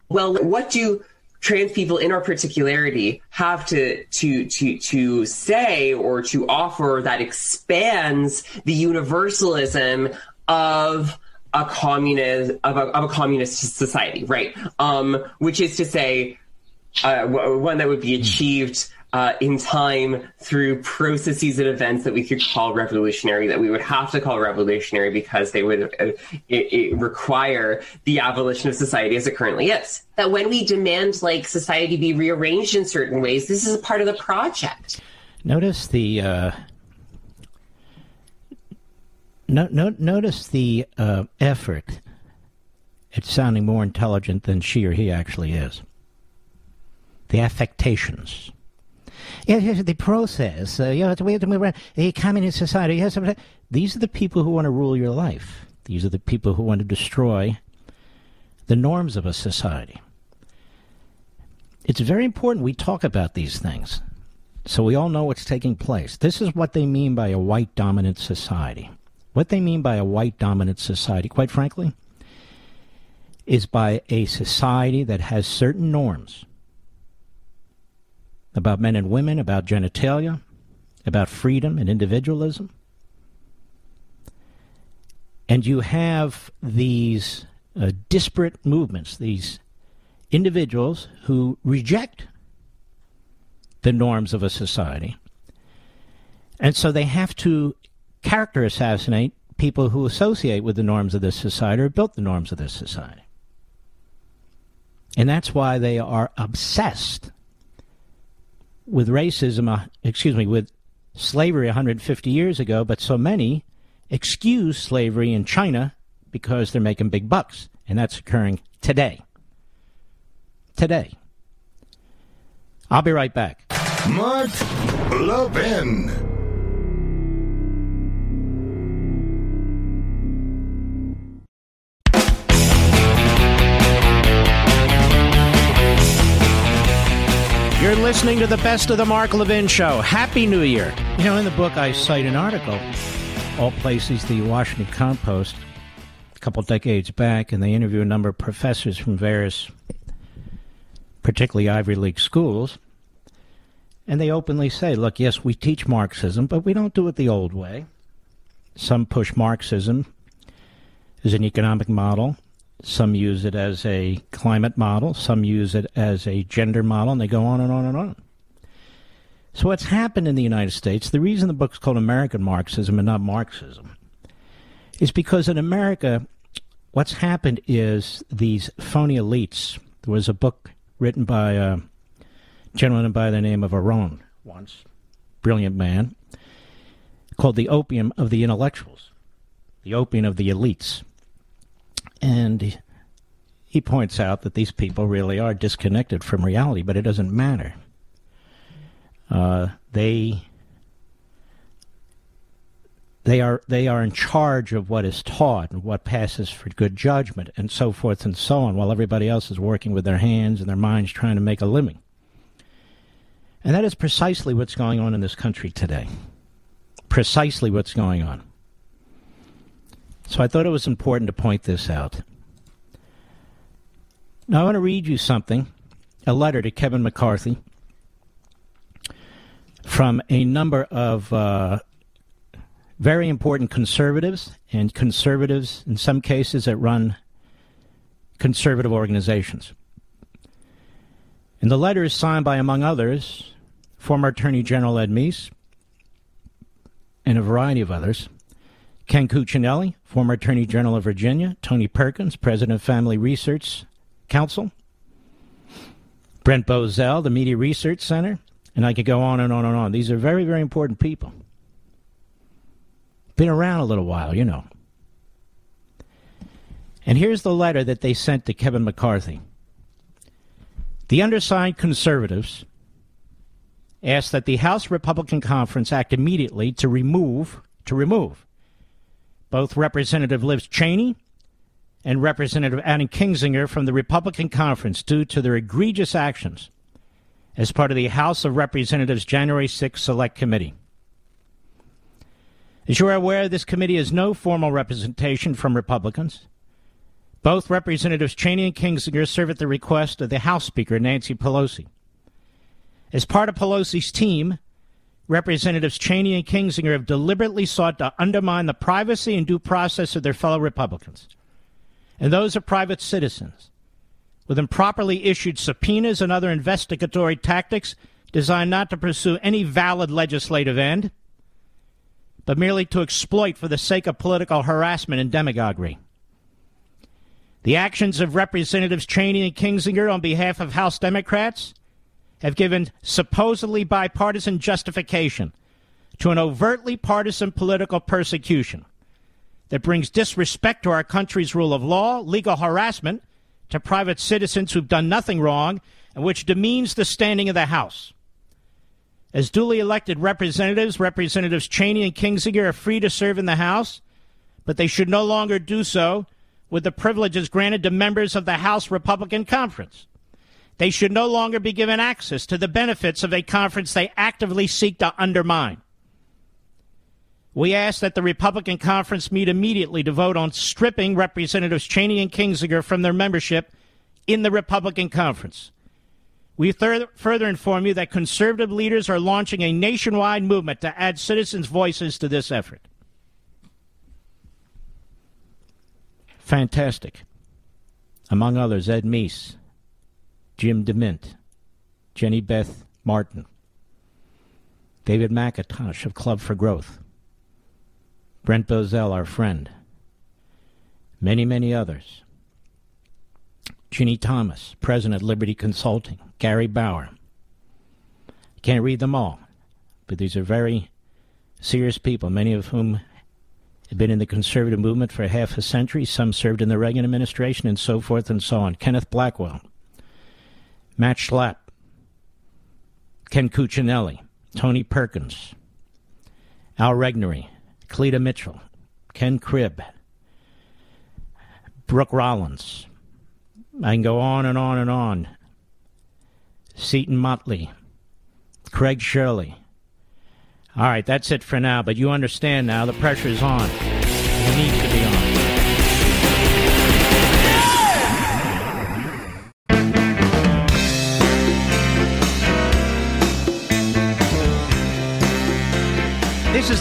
[SPEAKER 5] Well, what do trans people in our particularity have to to to to say or to offer that expands the universalism of a communist of a, of a communist society, right? Um, which is to say, uh, one that would be achieved uh, in time through processes and events that we could call revolutionary, that we would have to call revolutionary because they would uh, it, it require the abolition of society as it currently is. That when we demand like society be rearranged in certain ways, this is a part of the project.
[SPEAKER 1] Notice the. No, no, notice the uh, effort at sounding more intelligent than she or he actually is. The affectations Yes, the process. Uh, you have to, we have to move around. A communist society. Yes, these are the people who want to rule your life. These are the people who want to destroy the norms of a society. It's very important we talk about these things. So we all know what's taking place. This is what they mean by a white dominant society. What they mean by a white dominant society, quite frankly, is by a society that has certain norms about men and women, about genitalia, about freedom and individualism. And you have these uh, disparate movements, these individuals who reject the norms of a society. And so they have to character assassinate people who associate with the norms of this society or built the norms of this society. And that's why they are obsessed with racism, uh, excuse me, with slavery 150 years ago, but so many excuse slavery in China because they're making big bucks. And that's occurring today. Today. I'll be right back.
[SPEAKER 2] Mark Levin.
[SPEAKER 1] Listening to the best of the Mark Levin Show. Happy New Year. You know, in the book, I cite an article, all places, the Washington Compost, a couple decades back, and they interview a number of professors from various, particularly Ivy League schools. And they openly say, look, yes, we teach Marxism, but we don't do it the old way. Some push Marxism as an economic model. Some use it as a climate model. Some use it as a gender model, and they go on and on and on. So, what's happened in the United States, the reason the book's called American Marxism and not Marxism, is because in America, what's happened is these phony elites. There was a book written by a gentleman by the name of Aron once, brilliant man, called The Opium of the Intellectuals, The Opium of the Elites. And he points out that these people really are disconnected from reality, but it doesn't matter. Uh, they they are they are in charge of what is taught and what passes for good judgment and so forth and so on, while everybody else is working with their hands and their minds trying to make a living. And that is precisely what's going on in this country today. Precisely what's going on. So I thought it was important to point this out. Now I want to read you something, a letter to Kevin McCarthy from a number of uh, very important conservatives and conservatives in some cases that run conservative organizations. And the letter is signed by, among others, former Attorney General Ed Meese and a variety of others. Ken Cuccinelli, former Attorney General of Virginia, Tony Perkins, President of Family Research Council, Brent Bozell, the Media Research Center, and I could go on and on and on. These are very, very important people. Been around a little while, you know. And here's the letter that they sent to Kevin McCarthy. The undersigned conservatives ask that the House Republican Conference act immediately to remove to remove both Representative Liz Cheney and Representative Adam Kinzinger from the Republican conference due to their egregious actions as part of the House of Representatives January 6 Select Committee. As you are aware, this committee has no formal representation from Republicans. Both Representatives Cheney and Kinzinger serve at the request of the House Speaker, Nancy Pelosi. As part of Pelosi's team, Representatives Cheney and Kinzinger have deliberately sought to undermine the privacy and due process of their fellow Republicans and those of private citizens with improperly issued subpoenas and other investigatory tactics designed not to pursue any valid legislative end, but merely to exploit for the sake of political harassment and demagoguery. The actions of Representatives Cheney and Kinzinger on behalf of House Democrats have given supposedly bipartisan justification to an overtly partisan political persecution that brings disrespect to our country's rule of law, legal harassment to private citizens who've done nothing wrong, and which demeans the standing of the House. As duly elected representatives, Representatives Cheney and Kinzinger are free to serve in the House, but they should no longer do so with the privileges granted to members of the House Republican Conference. They should no longer be given access to the benefits of a conference they actively seek to undermine. We ask that the Republican conference meet immediately to vote on stripping Representatives Cheney and Kinzinger from their membership in the Republican conference. We thir- further inform you that conservative leaders are launching a nationwide movement to add citizens' voices to this effort. Fantastic. Among others, Ed Meese, Jim DeMint, Jenny Beth Martin, David McIntosh of Club for Growth, Brent Bozell, our friend, many, many others. Ginni Thomas, President of Liberty Consulting, Gary Bauer. Can't read them all, but these are very serious people, many of whom have been in the conservative movement for half a century. Some served in the Reagan administration, and so forth and so on. Kenneth Blackwell, Matt Schlapp, Ken Cuccinelli, Tony Perkins, Al Regnery, Cleta Mitchell, Ken Cribb, Brooke Rollins. I can go on and on and on. Seton Motley, Craig Shirley. All right, that's it for now, but you understand now the pressure is on. To be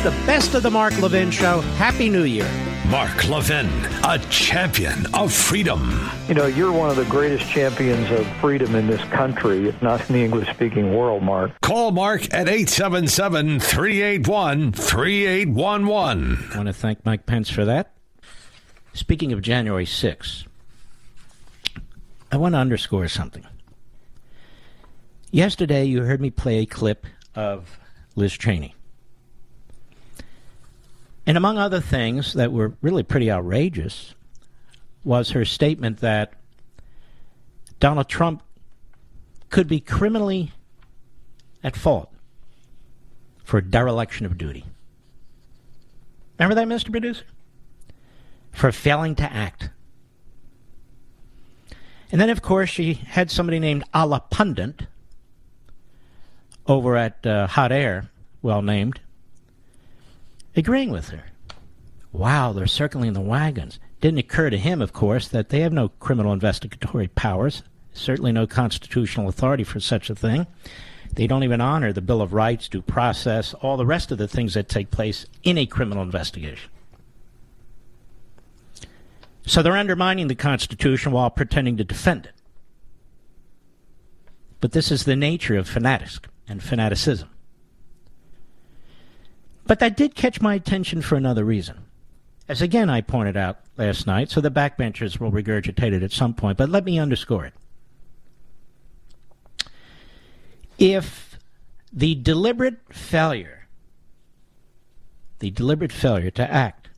[SPEAKER 1] the best of the Mark Levin Show. Happy New Year.
[SPEAKER 3] Mark Levin, a champion of freedom.
[SPEAKER 6] You know, you're one of the greatest champions of freedom in this country, if not in the English speaking world, Mark.
[SPEAKER 3] Call Mark at 877 381 3811.
[SPEAKER 1] I want to thank Mike Pence for that. Speaking of January 6th, I want to underscore something. Yesterday, you heard me play a clip of Liz Cheney. And among other things that were really pretty outrageous was her statement that Donald Trump could be criminally at fault for dereliction of duty. Remember that, Mr. Producer? For failing to act. And then, of course, she had somebody named Allahpundit over at uh, Hot Air, well named, agreeing with her. Wow, they're circling the wagons. Didn't occur to him, of course, that they have no criminal investigatory powers, certainly no constitutional authority for such a thing. They don't even honor the Bill of Rights, due process, all the rest of the things that take place in a criminal investigation. So they're undermining the Constitution while pretending to defend it. But this is the nature of fanatics and fanaticism. But that did catch my attention for another reason. As again I pointed out last night, so the backbenchers will regurgitate it at some point, but let me underscore it. If the deliberate failure, the deliberate failure to act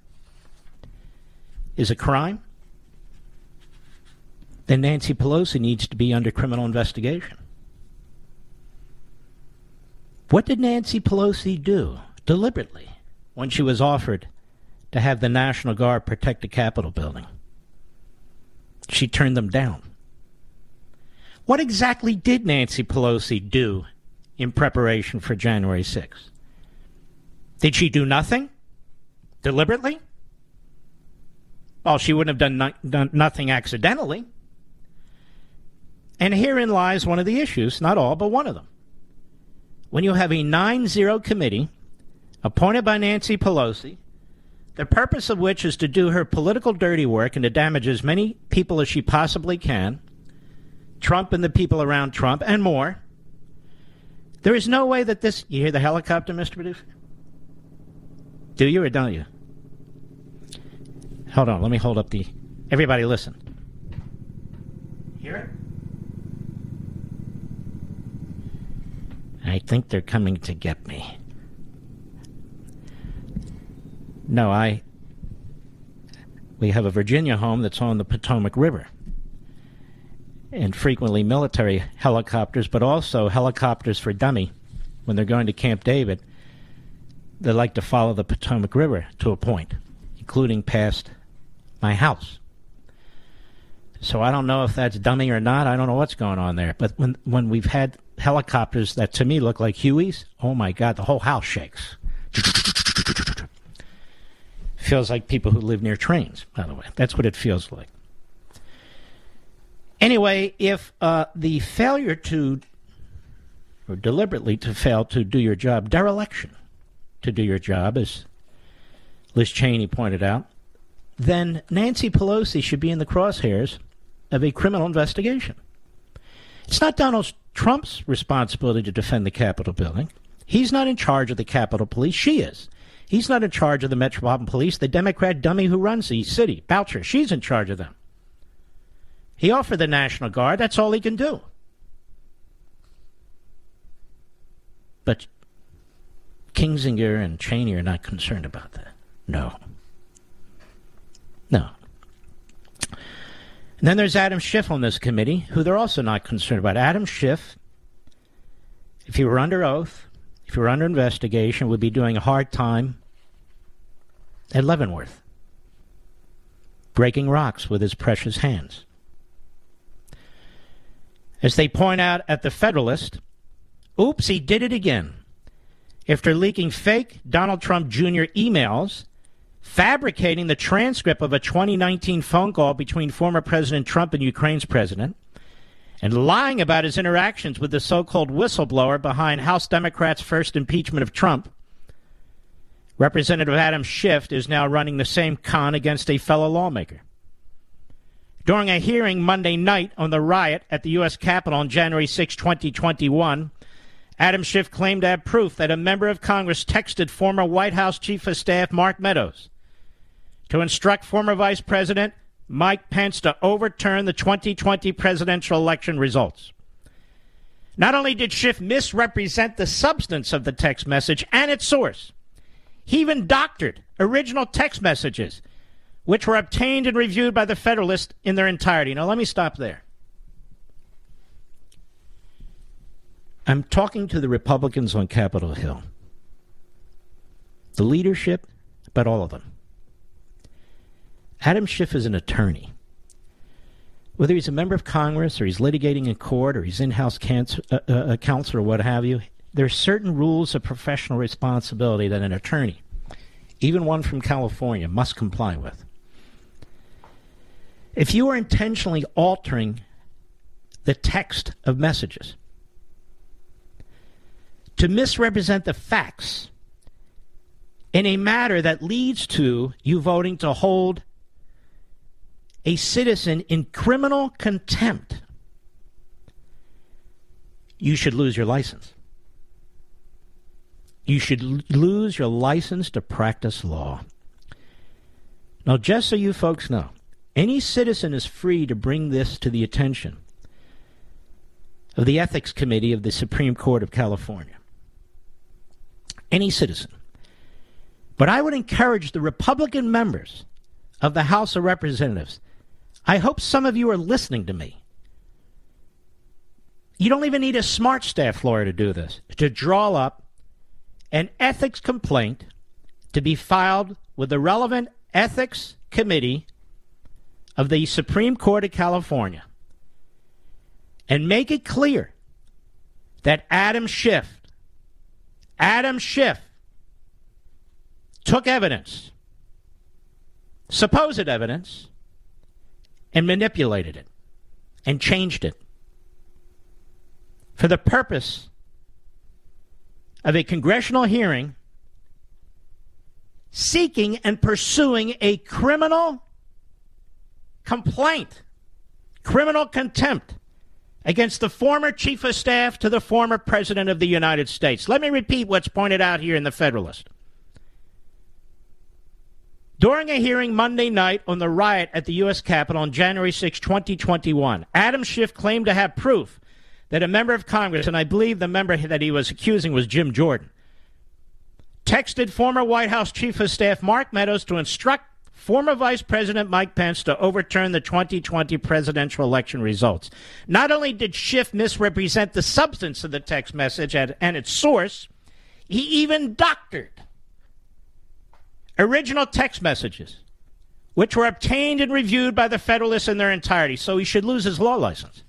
[SPEAKER 1] is a crime, then Nancy Pelosi needs to be under criminal investigation. What did Nancy Pelosi do deliberately when she was offered to have the National Guard protect the Capitol building? She turned them down. What exactly did Nancy Pelosi do in preparation for January 6th? Did she do nothing? Deliberately? Well, she wouldn't have done, no- done nothing accidentally. And herein lies one of the issues, not all, but one of them. When you have a 9 0 committee appointed by Nancy Pelosi, the purpose of which is to do her political dirty work and to damage as many people as she possibly can, Trump and the people around Trump, and more, there is no way that this. You hear the helicopter, Mr. Producer? Do you or don't you? Hold on, let me hold up the. Everybody listen. Hear it? I think they're coming to get me. No, I. We have a Virginia home that's on the Potomac River. And frequently military helicopters, but also helicopters for dummy when they're going to Camp David. They like to follow the Potomac River to a point, including past my house. So I don't know if that's dummy or not. I don't know what's going on there. But when when we've had helicopters that to me look like Hueys, oh my God, the whole house shakes. Feels like people who live near trains, by the way. That's what it feels like. Anyway, if uh, the failure to, or deliberately to fail to do your job, dereliction to do your job, as Liz Cheney pointed out, then Nancy Pelosi should be in the crosshairs of a criminal investigation. It's not Donald Trump's responsibility to defend the Capitol building. He's not in charge of the Capitol Police. She is. He's not in charge of the Metropolitan Police. The Democrat dummy who runs the city, Bowser, she's in charge of them. He offered the National Guard. That's all he can do. But Kinzinger and Cheney are not concerned about that. No. No. And then there's Adam Schiff on this committee, who they're also not concerned about. Adam Schiff, if he were under oath, if were under investigation, would be doing a hard time at Leavenworth, breaking rocks with his precious hands. As they point out at the Federalist, oops, he did it again. After leaking fake Donald Trump Jr. emails fabricating the transcript of a 2019 phone call between former President Trump and Ukraine's president, and lying about his interactions with the so called whistleblower behind House Democrats' first impeachment of Trump. Representative Adam Schiff is now running the same con against a fellow lawmaker. During a hearing Monday night on the riot at the U.S. Capitol on January 6, 2021, Adam Schiff claimed to have proof that a member of Congress texted former White House Chief of Staff Mark Meadows to instruct former Vice President Mike Pence to overturn the 2020 presidential election results. Not only did Schiff misrepresent the substance of the text message and its source, he even doctored original text messages, which were obtained and reviewed by the Federalist in their entirety. Now, let me stop there. I'm talking to the Republicans on Capitol Hill, the leadership, but all of them. Adam Schiff is an attorney. Whether he's a member of Congress or he's litigating in court or he's in house uh, uh, counsel or what have you, there are certain rules of professional responsibility that an attorney, even one from California, must comply with. If you are intentionally altering the text of messages to misrepresent the facts in a matter that leads to you voting to hold a citizen in criminal contempt, you should lose your license. You should lose your license to practice law. Now, just so you folks know, any citizen is free to bring this to the attention of the Ethics Committee of the Supreme Court of California. Any citizen. But I would encourage the Republican members of the House of Representatives I hope some of you are listening to me. You don't even need a smart staff lawyer to do this, to draw up an ethics complaint to be filed with the relevant ethics committee of the Supreme Court of California and make it clear that Adam Schiff, Adam Schiff took evidence, supposed evidence, and manipulated it and changed it for the purpose of a congressional hearing seeking and pursuing a criminal complaint, criminal contempt against the former chief of staff to the former president of the United States. Let me repeat what's pointed out here in the Federalist. During a hearing Monday night on the riot at the U.S. Capitol on January 6, 2021, Adam Schiff claimed to have proof that a member of Congress, and I believe the member that he was accusing was Jim Jordan, texted former White House Chief of Staff Mark Meadows to instruct former Vice President Mike Pence to overturn the 2020 presidential election results. Not only did Schiff misrepresent the substance of the text message and its source, he even doctored original text messages, which were obtained and reviewed by the Federalists in their entirety, so he should lose his law license.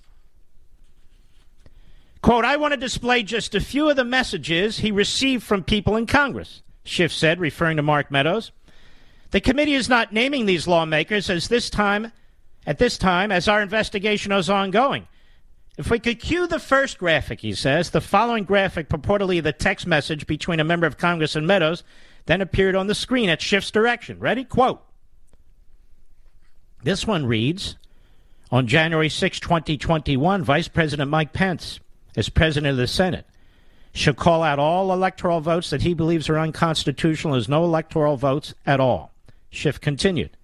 [SPEAKER 1] Quote, I want to display just a few of the messages he received from people in Congress, Schiff said, referring to Mark Meadows. The committee is not naming these lawmakers as this time at this time as our investigation is ongoing. If we could cue the first graphic, he says, the following graphic, purportedly the text message between a member of Congress and Meadows, then appeared on the screen at Schiff's direction. Ready? Quote. This one reads On January 6, 2021, Vice President Mike Pence, as President of the Senate, shall call out all electoral votes that he believes are unconstitutional as no electoral votes at all. Schiff continued.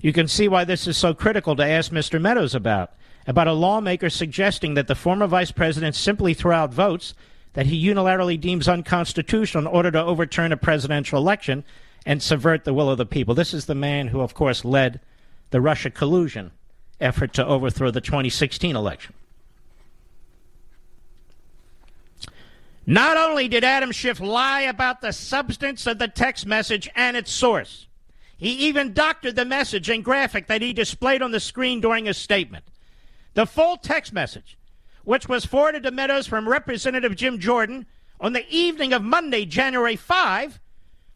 [SPEAKER 1] You can see why this is so critical to ask Mr. Meadows about about a lawmaker suggesting that the former vice president simply throw out votes that he unilaterally deems unconstitutional in order to overturn a presidential election and subvert the will of the people. This is the man who, of course, led the Russia collusion effort to overthrow the 2016 election. Not only did Adam Schiff lie about the substance of the text message and its source, he even doctored the message and graphic that he displayed on the screen during his statement. The full text message, which was forwarded to Meadows from Representative Jim Jordan on the evening of Monday, January 5,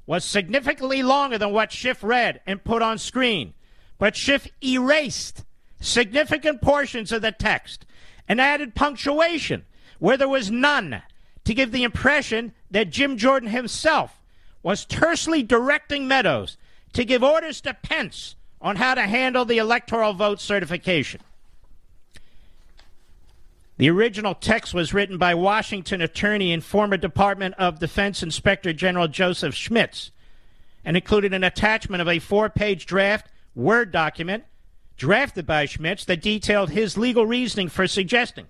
[SPEAKER 1] was significantly longer than what Schiff read and put on screen. But Schiff erased significant portions of the text and added punctuation where there was none to give the impression that Jim Jordan himself was tersely directing Meadows to give orders to Pence on how to handle the electoral vote certification. The original text was written by Washington attorney and former Department of Defense Inspector General Joseph Schmitz and included an attachment of a four page draft Word document drafted by Schmitz that detailed his legal reasoning for suggesting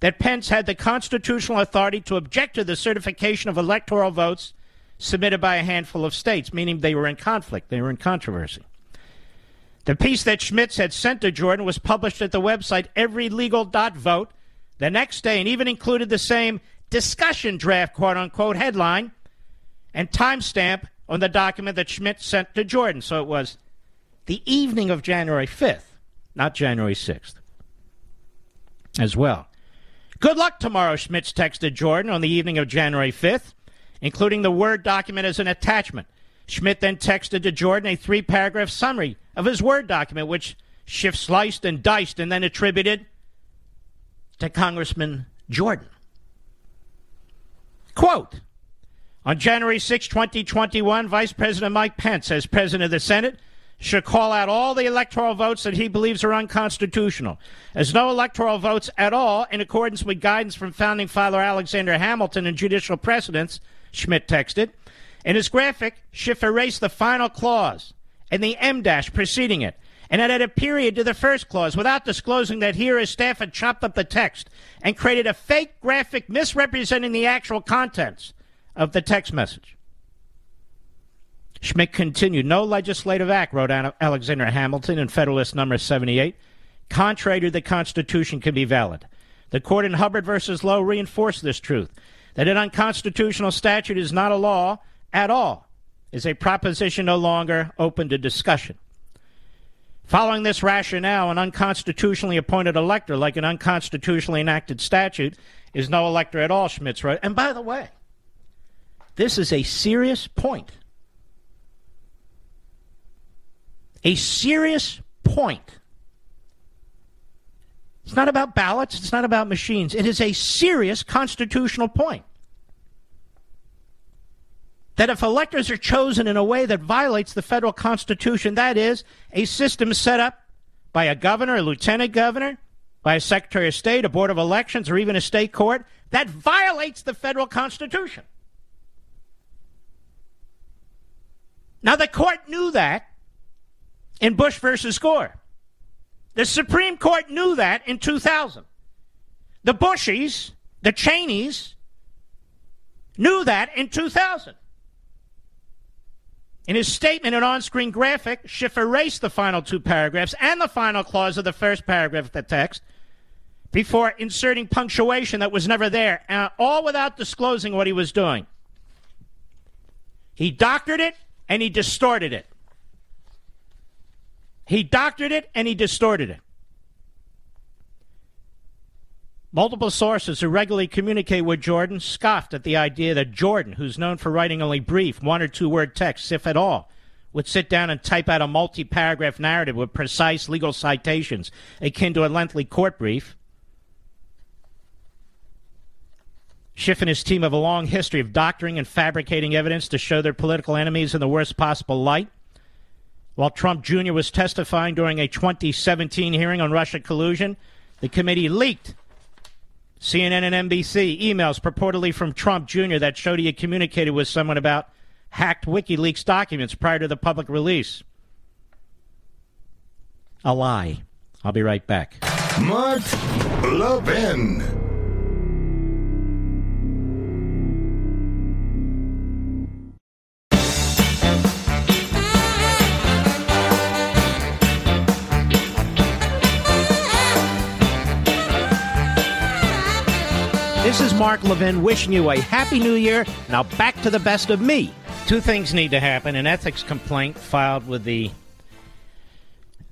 [SPEAKER 1] that Pence had the constitutional authority to object to the certification of electoral votes submitted by a handful of states, meaning they were in conflict, they were in controversy. The piece that Schmitz had sent to Jordan was published at the website everylegal.vote the next day and even included the same discussion draft, quote unquote, headline and timestamp on the document that Schmitz sent to Jordan. So it was the evening of January 5th, not January 6th, as well. Good luck tomorrow, Schmitz texted Jordan on the evening of January 5th, including the Word document as an attachment. Schmitz then texted to Jordan a three paragraph summary of his Word document, which Schiff sliced and diced and then attributed to Congressman Jordan. Quote On January 6, 2021, Vice President Mike Pence, as President of the Senate, should call out all the electoral votes that he believes are unconstitutional. As no electoral votes at all, in accordance with guidance from founding father Alexander Hamilton and judicial precedents, Schmitz texted. In his graphic, Schiff erased the final clause and the M dash preceding it, and added a period to the first clause without disclosing that here his staff had chopped up the text and created a fake graphic misrepresenting the actual contents of the text message. Schmitz continued, no legislative act, wrote Alexander Hamilton in Federalist number 78, contrary to the Constitution can be valid. The court in Hubbard versus Lowe reinforced this truth that an unconstitutional statute is not a law at all is a proposition no longer open to discussion. Following this rationale, an unconstitutionally appointed elector, like an unconstitutionally enacted statute, is no elector at all, Schmitz wrote. And by the way, this is a serious point. A serious point. It's not about ballots, it's not about machines. It is a serious constitutional point that if electors are chosen in a way that violates the federal constitution, that is, a system set up by a governor, a lieutenant governor, by a secretary of state, a board of elections, or even a state court, that violates the federal constitution. Now, the court knew that in Bush versus Gore. The Supreme Court knew that in 2000. The Bushies, the Cheneys, knew that in 2000. In his statement and on screen graphic, Schiff erased the final two paragraphs and the final clause of the first paragraph of the text before inserting punctuation that was never there, uh, all without disclosing what he was doing. He doctored it and he distorted it. He doctored it and he distorted it. Multiple sources who regularly communicate with Jordan scoffed at the idea that Jordan, who's known for writing only brief, one or two word texts, if at all, would sit down and type out a multi paragraph narrative with precise legal citations akin to a lengthy court brief. Schiff and his team have a long history of doctoring and fabricating evidence to show their political enemies in the worst possible light. While Trump Jr. was testifying during a 2017 hearing on Russia collusion, the committee leaked CNN and NBC emails purportedly from Trump Jr. that showed he had communicated with someone about hacked WikiLeaks documents prior to the public release. A lie. I'll be right back.
[SPEAKER 2] Mark Levin.
[SPEAKER 1] Is Mark Levin wishing you a happy new year. Now back to the best of me. Two things need to happen. An ethics complaint filed with the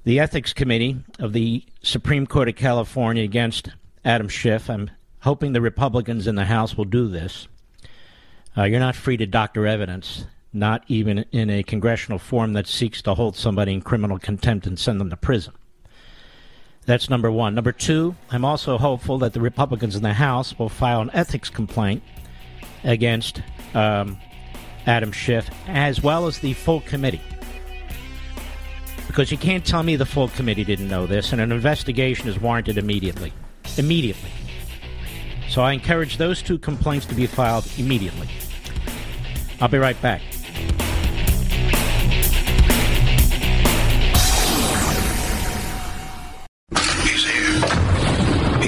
[SPEAKER 1] the ethics committee of the Supreme Court of California against Adam Schiff. I'm hoping the Republicans in the House will do this. Uh, you're not free to doctor evidence, not even in a congressional forum that seeks to hold somebody in criminal contempt and send them to prison. That's number one. Number two, I'm also hopeful that the Republicans in the House will file an ethics complaint against um, Adam Schiff, as well as the full committee. Because you can't tell me the full committee didn't know this, and an investigation is warranted immediately. Immediately. So I encourage those two complaints to be filed immediately. I'll be right back.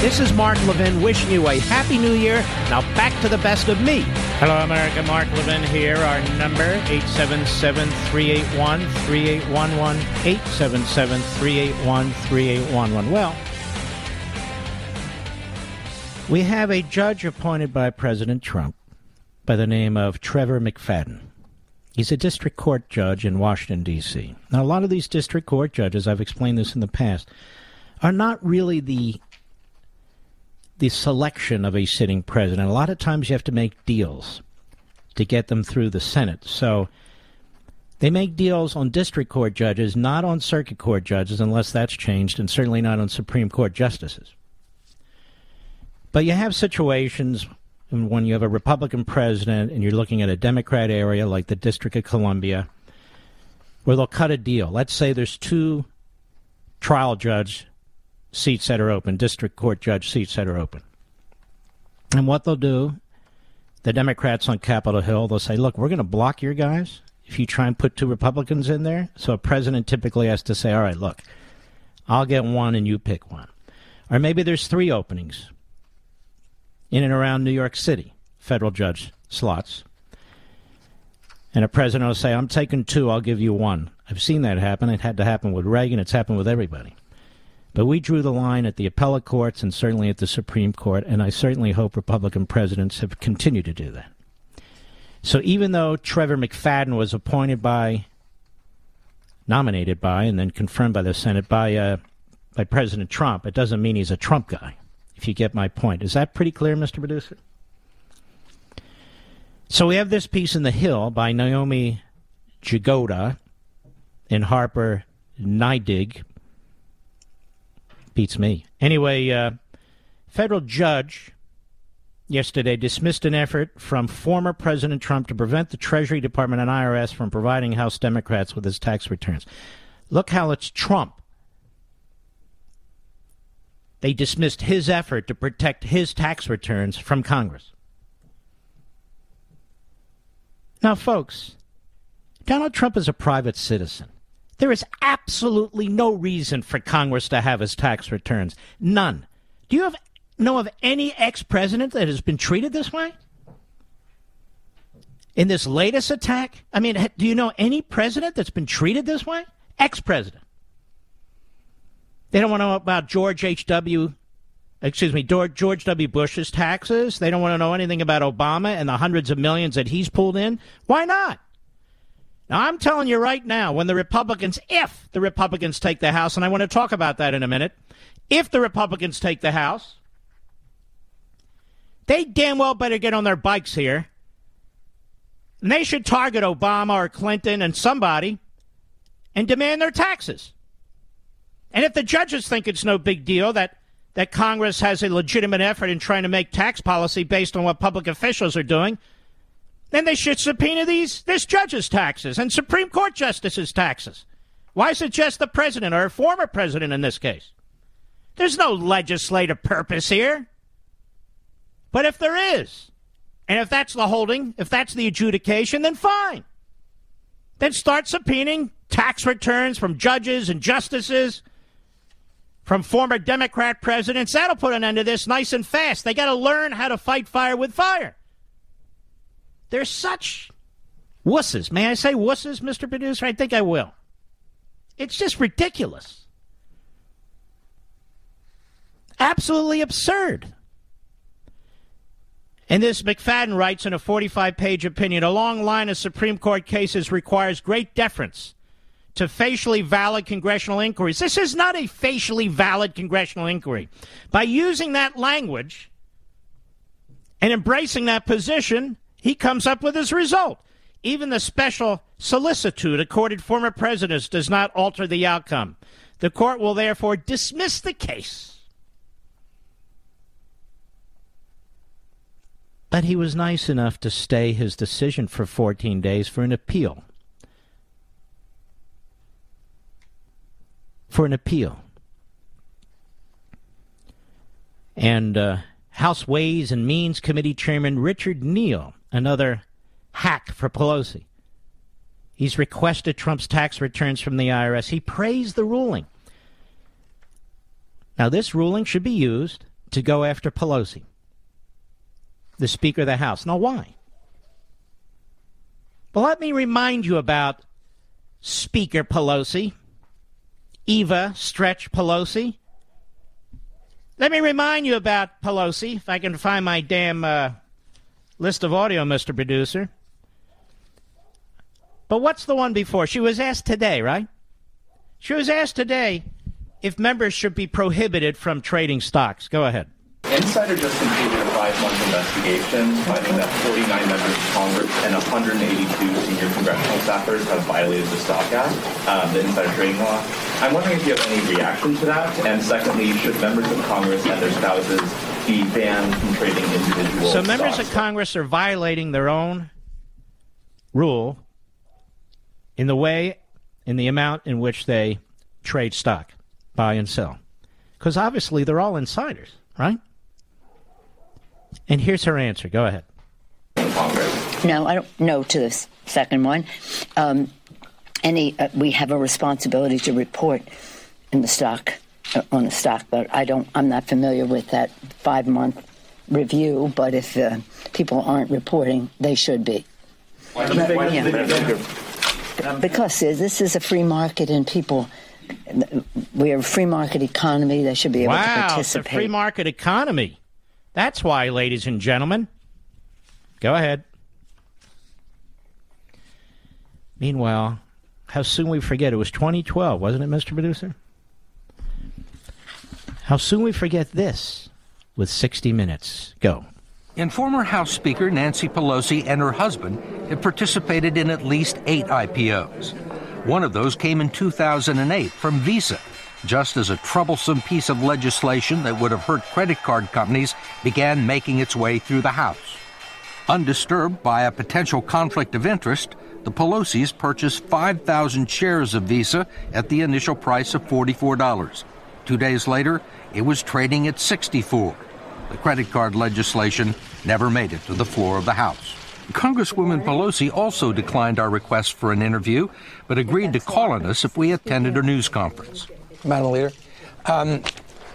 [SPEAKER 1] This is Mark Levin wishing you a happy new year. Now back to the best of me. Hello, America. Mark Levin here. Our number, 877-381-3811. 877-381-3811. Well, we have a judge appointed by President Trump by the name of Trevor McFadden. He's a district court judge in Washington, D.C. Now, a lot of these district court judges, I've explained this in the past, are not really the the selection of a sitting president. A lot of times you have to make deals to get them through the Senate. So they make deals on district court judges, not on circuit court judges, unless that's changed, and certainly not on Supreme Court justices. But you have situations when you have a Republican president and you're looking at a Democrat area like the District of Columbia where they'll cut a deal. Let's say there's two trial judge seats that are open, district court judge seats that are open. And what they'll do, the Democrats on Capitol Hill, they'll say, look, we're going to block your guys if you try and put two Republicans in there. So a president typically has to say, all right, look, I'll get one and you pick one. Or maybe there's three openings in and around New York City, federal judge slots. And a president will say, I'm taking two, I'll give you one. I've seen that happen. It had to happen with Reagan, it's happened with everybody. But we drew the line at the appellate courts and certainly at the Supreme Court, and I certainly hope Republican presidents have continued to do that. So even though Trevor McFadden was appointed by, nominated by, and then confirmed by the Senate by, uh, by President Trump, it doesn't mean he's a Trump guy, if you get my point. Is that pretty clear, Mr. Producer? So we have this piece in The Hill by Naomi Jagoda and Harper Neidig beats me. Anyway, uh, federal judge yesterday dismissed an effort from former President Trump to prevent the Treasury Department and IRS from providing House Democrats with his tax returns. Look how it's Trump. They dismissed his effort to protect his tax returns from Congress. Now, folks, Donald Trump is a private citizen. There is absolutely no reason for Congress to have his tax returns. None. Do you have know of any ex president that has been treated this way? in this latest attack? I mean, do you know any president that's been treated this way? Ex president. They don't want to know about George H.W. Excuse me, George W. Bush's taxes. They don't want to know anything about Obama and the hundreds of millions that he's pulled in. Why not? Now, I'm telling you right now, when the Republicans, if the Republicans take the House, and I want to talk about that in a minute, if the Republicans take the House, they damn well better get on their bikes here. And they should target Obama or Clinton and somebody and demand their taxes. And if the judges think it's no big deal that, that Congress has a legitimate effort in trying to make tax policy based on what public officials are doing, then they should subpoena these this judge's taxes and Supreme Court justices' taxes. Why is it just the president or a former president in this case? There's no legislative purpose here. But if there is, and if that's the holding, if that's the adjudication, then fine. Then start subpoenaing tax returns from judges and justices, from former Democrat presidents. That'll put an end to this nice and fast. They got to learn how to fight fire with fire. They're such wusses. May I say wusses, Mr. Producer? I think I will. It's just ridiculous. Absolutely absurd. And this McFadden writes in a 45 page opinion a long line of Supreme Court cases requires great deference to facially valid congressional inquiries. This is not a facially valid congressional inquiry. By using that language and embracing that position, he comes up with his result. Even the special solicitude accorded former presidents does not alter the outcome. The court will therefore dismiss the case. But he was nice enough to stay his decision for 14 days for an appeal. For an appeal. And uh, House Ways and Means Committee Chairman Richard Neal another hack for Pelosi. He's requested Trump's tax returns from the IRS. He praised the ruling. Now, this ruling should be used to go after Pelosi, the Speaker of the House. Now, why? Well, let me remind you about Speaker Pelosi, Eva Stretch Pelosi. Let me remind you about Pelosi, if I can find my damn uh, list of audio, Mr. Producer. But what's the one before? She was asked today, right? She was asked today if members should be prohibited from trading stocks. Go ahead.
[SPEAKER 7] Insider just completed a five-month investigation finding that 49 members of Congress and 182 senior congressional staffers have violated the Stock Act, um, the insider trading law. I'm wondering if you have any reaction to that. And secondly, should members of Congress and their spouses be banned from trading individual
[SPEAKER 1] So members
[SPEAKER 7] stocks?
[SPEAKER 1] of Congress are violating their own rule in the way, in the amount in which they trade stock, buy and sell. Because obviously they're all insiders, right? And here's her answer. Go ahead.
[SPEAKER 8] No, I don't know to the second one. Um, any, uh, we have a responsibility to report in the stock uh, on the stock, but I don't. I'm not familiar with that five month review. But if uh, people aren't reporting, they should be. Yeah. Because this is a free market, and people. We are a free market economy. They should be able to participate.
[SPEAKER 1] Wow, it's a
[SPEAKER 8] participate.
[SPEAKER 1] free market economy. That's why, ladies and gentlemen. Go ahead. Meanwhile, how soon we forget it was 2012, wasn't it, Mr. Producer? How soon we forget this with 60 Minutes. Go.
[SPEAKER 9] And former House Speaker Nancy Pelosi and her husband have participated in at least eight IPOs. One of those came in 2008 from Visa, just as a troublesome piece of legislation that would have hurt credit card companies began making its way through the House. Undisturbed by a potential conflict of interest, the Pelosi's purchased 5,000 shares of Visa at the initial price of $44. Two days later, it was trading at 64. The credit card legislation never made it to the floor of the House. Congresswoman Pelosi also declined our request for an interview, but agreed to call on us if we attended a news conference.
[SPEAKER 10] Madam Leader. Um,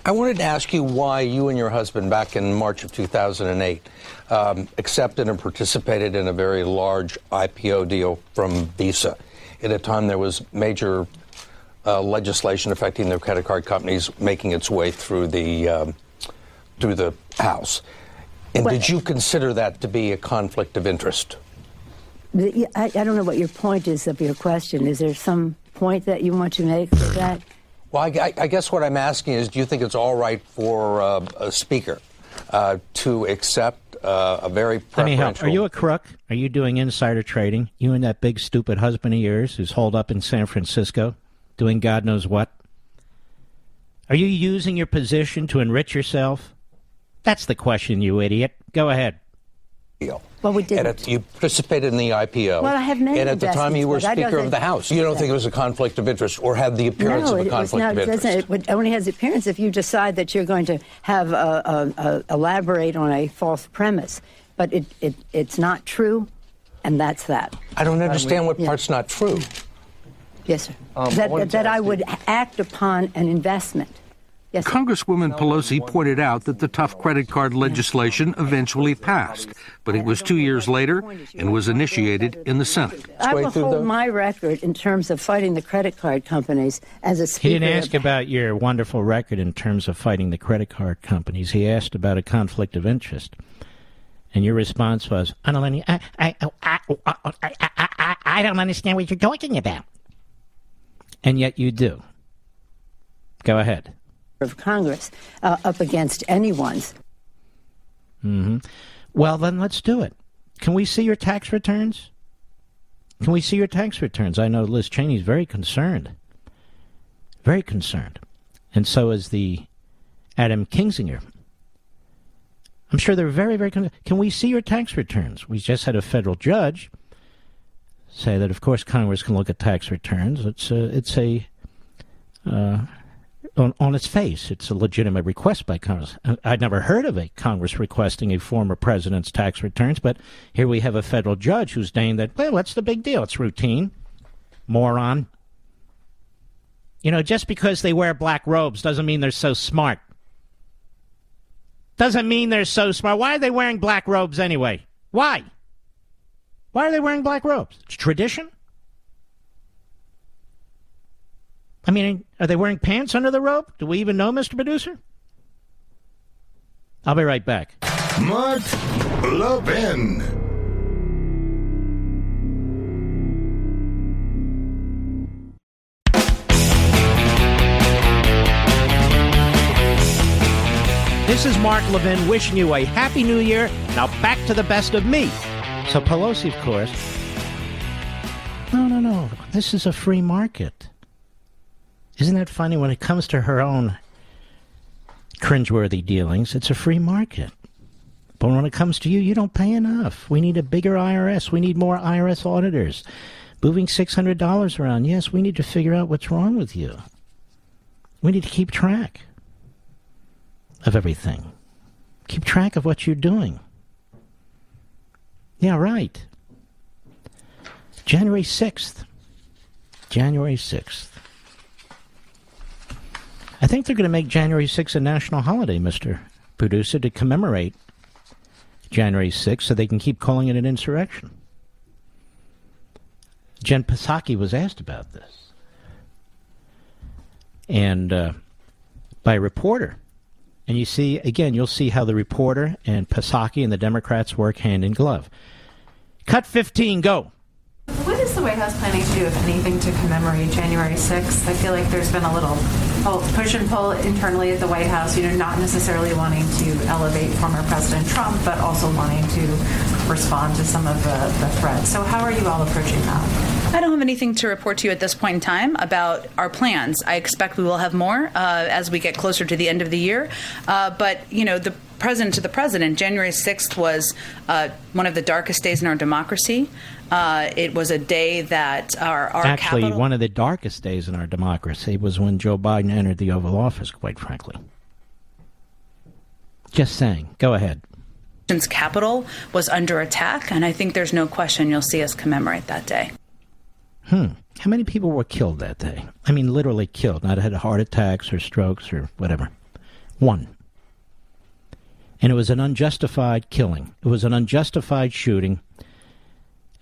[SPEAKER 9] I wanted to ask you why you and your husband, back in March of 2008, um, accepted and participated in a very large IPO deal from Visa. At a time there was major uh, legislation affecting the credit card companies making its way through the um, through the House. And did you consider that to be a conflict of interest?
[SPEAKER 8] I, I don't know what your point is of your question. Is there some point that you want to make with that?
[SPEAKER 9] Well, I, I, guess what I'm asking is, do you think it's all right for uh, a speaker uh, to accept uh, a very preferential?
[SPEAKER 1] Are you a crook? Are you doing insider trading? You and that big stupid husband of yours who's holed up in San Francisco, doing God knows what? Are you using your position to enrich yourself? That's the question, you idiot. Go ahead.
[SPEAKER 8] Well, we did.
[SPEAKER 9] And you participated in the IPO.
[SPEAKER 8] Well, I have many.
[SPEAKER 9] And at the time, you were Speaker of the House. You don't think it was a conflict of interest, or had the appearance
[SPEAKER 8] no,
[SPEAKER 9] of a conflict
[SPEAKER 8] not,
[SPEAKER 9] of interest?
[SPEAKER 8] It only has the appearance if you decide that you're going to have a, a, a, elaborate on a false premise. But it, it, it's not true, and that's that.
[SPEAKER 9] I don't understand what yeah. part's not true.
[SPEAKER 8] Yes, sir. Um, that I that I would act upon an investment. Yes,
[SPEAKER 9] Congresswoman Pelosi pointed out that the tough credit card legislation eventually passed, but it was two years later and was initiated in the Senate.
[SPEAKER 8] I will hold my record in terms of fighting the credit card companies as a speaker.
[SPEAKER 1] He didn't ask about your wonderful record in terms of fighting the credit card companies. He asked about a conflict of interest. And your response was, I don't, I, I, I, I don't understand what you're talking about. And yet you do. Go ahead
[SPEAKER 8] of Congress uh, up against anyone's.
[SPEAKER 1] Mm-hmm. Well, then let's do it. Can we see your tax returns? Can we see your tax returns? I know Liz Cheney's very concerned. Very concerned. And so is the Adam Kinzinger. I'm sure they're very, very concerned. Can we see your tax returns? We just had a federal judge say that, of course, Congress can look at tax returns. It's a, it's a uh, on, on its face, it's a legitimate request by Congress. I'd never heard of a Congress requesting a former president's tax returns, but here we have a federal judge who's saying that, well, what's the big deal? It's routine. Moron. You know, just because they wear black robes doesn't mean they're so smart. Doesn't mean they're so smart. Why are they wearing black robes anyway? Why? Why are they wearing black robes? It's tradition? I mean, are they wearing pants under the robe? Do we even know, Mr. Producer? I'll be right back.
[SPEAKER 2] Mark Levin.
[SPEAKER 1] This is Mark Levin wishing you a happy new year. Now back to the best of me. So Pelosi, of course. No, no, no. This is a free market. Isn't that funny? When it comes to her own cringeworthy dealings, it's a free market. But when it comes to you, you don't pay enough. We need a bigger IRS. We need more IRS auditors. Moving $600 around. Yes, we need to figure out what's wrong with you. We need to keep track of everything. Keep track of what you're doing. Yeah, right. January 6th. January 6th. I think they're going to make January 6th a national holiday, Mr. Producer, to commemorate January 6th so they can keep calling it an insurrection. Jen Psaki was asked about this. And uh, by a reporter. And you see, again, you'll see how the reporter and Psaki and the Democrats work hand in glove. Cut 15, go.
[SPEAKER 10] What is the White House planning to do, if anything, to commemorate January 6th? I feel like there's been a little push and pull internally at the White House, you know, not necessarily wanting to elevate former President Trump, but also wanting to respond to some of the, the threats. So, how are you all approaching that?
[SPEAKER 11] I don't have anything to report to you at this point in time about our plans. I expect we will have more uh, as we get closer to the end of the year. Uh, but, you know, the president to the president, January 6th was uh, one of the darkest days in our democracy. Uh, it was a day that our, our
[SPEAKER 1] actually
[SPEAKER 11] capital-
[SPEAKER 1] one of the darkest days in our democracy was when Joe Biden entered the Oval Office. Quite frankly, just saying. Go ahead.
[SPEAKER 11] Capital was under attack, and I think there's no question you'll see us commemorate that day.
[SPEAKER 1] Hmm. How many people were killed that day? I mean, literally killed. Not had heart attacks or strokes or whatever. One. And it was an unjustified killing. It was an unjustified shooting.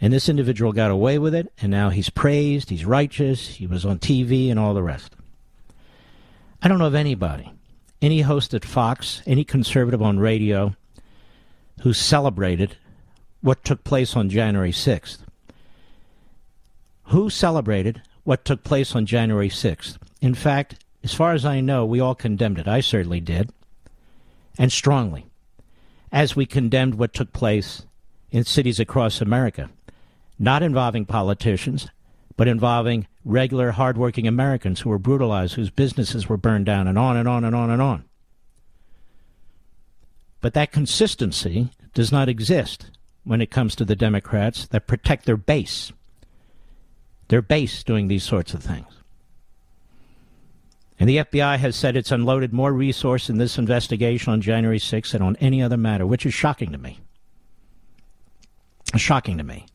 [SPEAKER 1] And this individual got away with it, and now he's praised, he's righteous, he was on TV, and all the rest. I don't know of anybody, any host at Fox, any conservative on radio, who celebrated what took place on January 6th. Who celebrated what took place on January 6th? In fact, as far as I know, we all condemned it. I certainly did, and strongly, as we condemned what took place in cities across America, not involving politicians, but involving regular, hardworking Americans who were brutalized, whose businesses were burned down, and on and on and on and on. But that consistency does not exist when it comes to the Democrats that protect their base. Their base doing these sorts of things. And the FBI has said it's unloaded more resource in this investigation on January 6th than on any other matter, which is shocking to me. Shocking to me.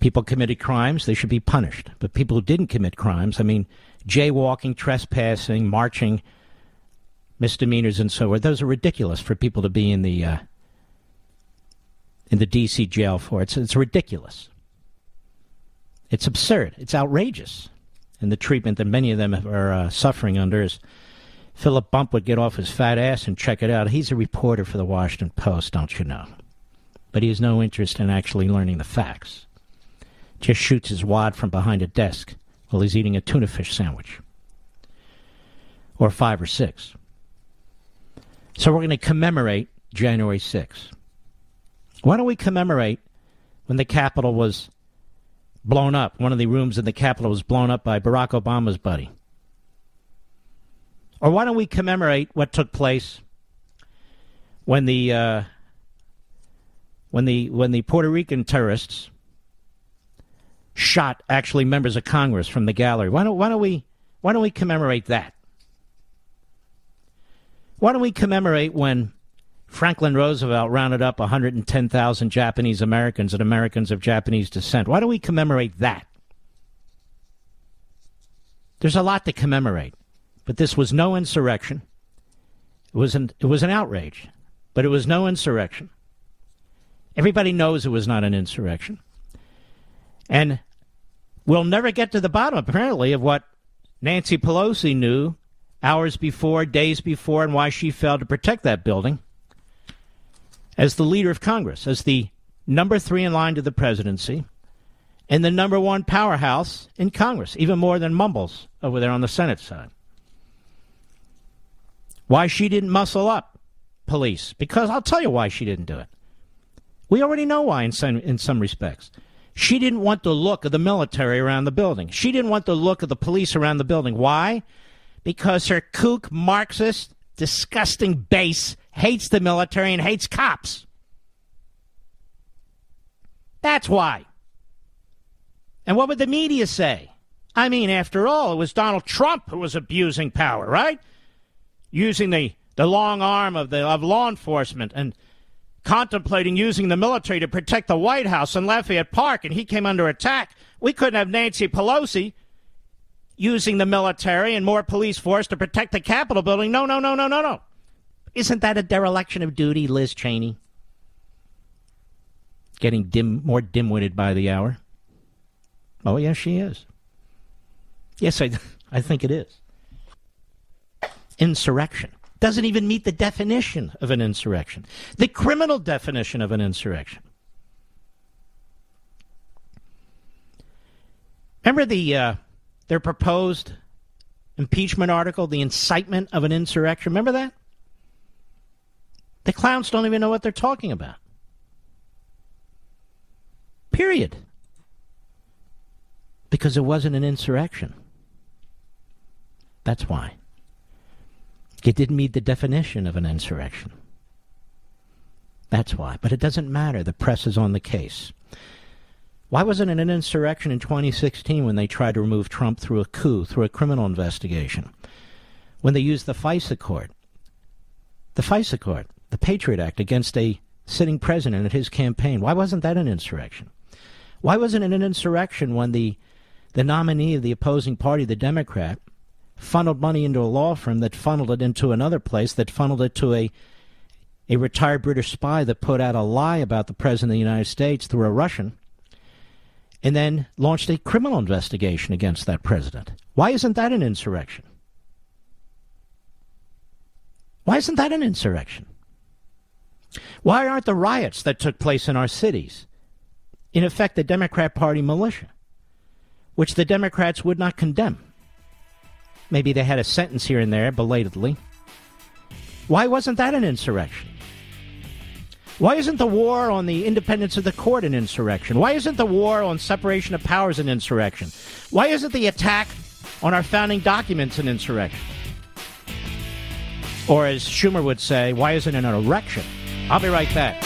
[SPEAKER 1] People committed crimes, they should be punished. But people who didn't commit crimes, I mean, jaywalking, trespassing, marching, misdemeanors, and so forth, those are ridiculous for people to be in the uh, in the D.C. jail for. It's it's ridiculous. It's absurd. It's outrageous and the treatment that many of them are uh, suffering under is Philip Bump would get off his fat ass and check it out. He's a reporter for the Washington Post, don't you know? But he has no interest in actually learning the facts. Just shoots his wad from behind a desk while he's eating a tuna fish sandwich. Or five or six. So we're going to commemorate January 6th. Why don't we commemorate when the Capitol was blown up. One of the rooms in the Capitol was blown up by Barack Obama's buddy. Or why don't we commemorate what took place when the uh, when the when the Puerto Rican terrorists shot actually members of Congress from the gallery? Why don't why don't we why don't we commemorate that? Why don't we commemorate when Franklin Roosevelt rounded up 110,000 Japanese Americans and Americans of Japanese descent. Why don't we commemorate that? There's a lot to commemorate, but this was no insurrection. It was an, it was an outrage, but it was no insurrection. Everybody knows it was not an insurrection. And we'll never get to the bottom, apparently, of what Nancy Pelosi knew hours before, days before, and why she failed to protect that building as the leader of Congress, as the number three in line to the presidency, and the number one powerhouse in Congress, even more than Mumbles over there on the Senate side. Why she didn't muscle up police? Because I'll tell you why she didn't do it. We already know why in some, in some respects. She didn't want the look of the military around the building. She didn't want the look of the police around the building. Why? Because her kook, Marxist, disgusting base hates the military and hates cops. That's why. And what would the media say? I mean, after all, it was Donald Trump who was abusing power, right? Using the, the long arm of, the, of law enforcement and contemplating using the military to protect the White House and Lafayette Park, and he came under attack. We couldn't have Nancy Pelosi using the military and more police force to protect the Capitol building. No, no, no, no, no, no. Isn't that a dereliction of duty, Liz Cheney? Getting dim, more dim-witted by the hour. Oh, yes, she is. Yes, I, I think it is. Insurrection doesn't even meet the definition of an insurrection, the criminal definition of an insurrection. Remember the uh, their proposed impeachment article, the incitement of an insurrection. Remember that? The clowns don't even know what they're talking about. Period. Because it wasn't an insurrection. That's why. It didn't meet the definition of an insurrection. That's why. But it doesn't matter. The press is on the case. Why wasn't it an insurrection in 2016 when they tried to remove Trump through a coup, through a criminal investigation? When they used the FISA court? The FISA court the Patriot Act against a sitting president at his campaign. Why wasn't that an insurrection? Why wasn't it an insurrection when the the nominee of the opposing party, the Democrat, funneled money into a law firm that funneled it into another place that funneled it to a a retired British spy that put out a lie about the president of the United States through a Russian and then launched a criminal investigation against that president. Why isn't that an insurrection? Why isn't that an insurrection? Why aren't the riots that took place in our cities, in effect, the Democrat Party militia, which the Democrats would not condemn? Maybe they had a sentence here and there belatedly. Why wasn't that an insurrection? Why isn't the war on the independence of the court an insurrection? Why isn't the war on separation of powers an insurrection? Why isn't the attack on our founding documents an insurrection? Or as Schumer would say, why isn't it an erection? I'll be right back.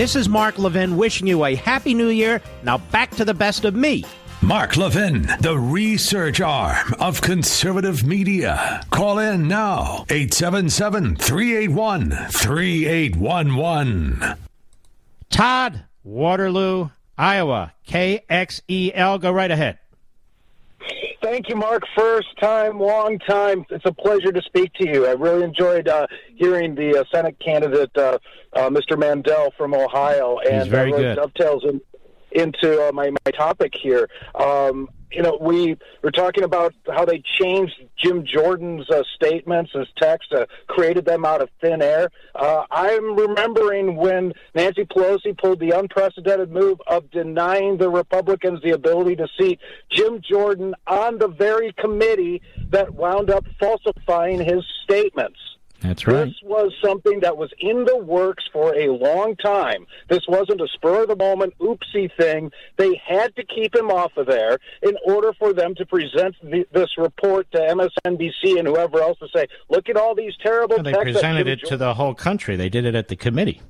[SPEAKER 1] This is Mark Levin wishing you a happy new year. Now back to the best of me.
[SPEAKER 3] Mark Levin, the research arm of conservative media. Call in now, 877 381 3811.
[SPEAKER 1] Todd, Waterloo, Iowa, KXEL. Go right ahead.
[SPEAKER 12] Thank you, Mark. First time, long time. It's a pleasure to speak to you. I really enjoyed uh, hearing the uh, Senate candidate, uh, uh Mr. Mandel from Ohio,
[SPEAKER 1] and He's very
[SPEAKER 12] really
[SPEAKER 1] good.
[SPEAKER 12] dovetails in, into uh, my my topic here. Um, you know, we were talking about how they changed Jim Jordan's uh, statements, his text, uh, created them out of thin air. Uh, I'm remembering when Nancy Pelosi pulled the unprecedented move of denying the Republicans the ability to seat Jim Jordan on the very committee that wound up falsifying his statements.
[SPEAKER 1] That's right.
[SPEAKER 12] This was something that was in the works for a long time. This wasn't a spur of the moment oopsie thing. They had to keep him off of there in order for them to present the, this report to MSNBC and whoever else to say, look at all these terrible
[SPEAKER 1] Well, they presented it to the whole country. They did it at the committee.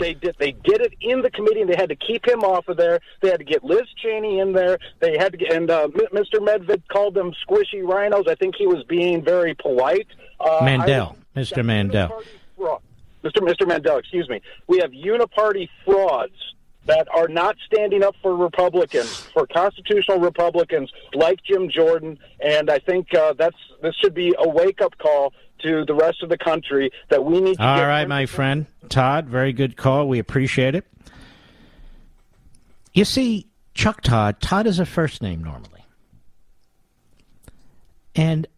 [SPEAKER 12] They did. They did it in the committee, and they had to keep him off of there. They had to get Liz Cheney in there. They had to get, and uh, Mr. Medved called them squishy rhinos. I think he was being very polite. Uh,
[SPEAKER 1] Mandel, Mr. Mandel.
[SPEAKER 12] Mr. Mr. Mandel, excuse me. We have uniparty frauds that are not standing up for Republicans, for constitutional Republicans like Jim Jordan, and I think uh, that's this should be a wake up call to the rest of the country that we need to
[SPEAKER 1] All right, my friend. Todd, very good call. We appreciate it. You see, Chuck Todd, Todd is a first name normally. And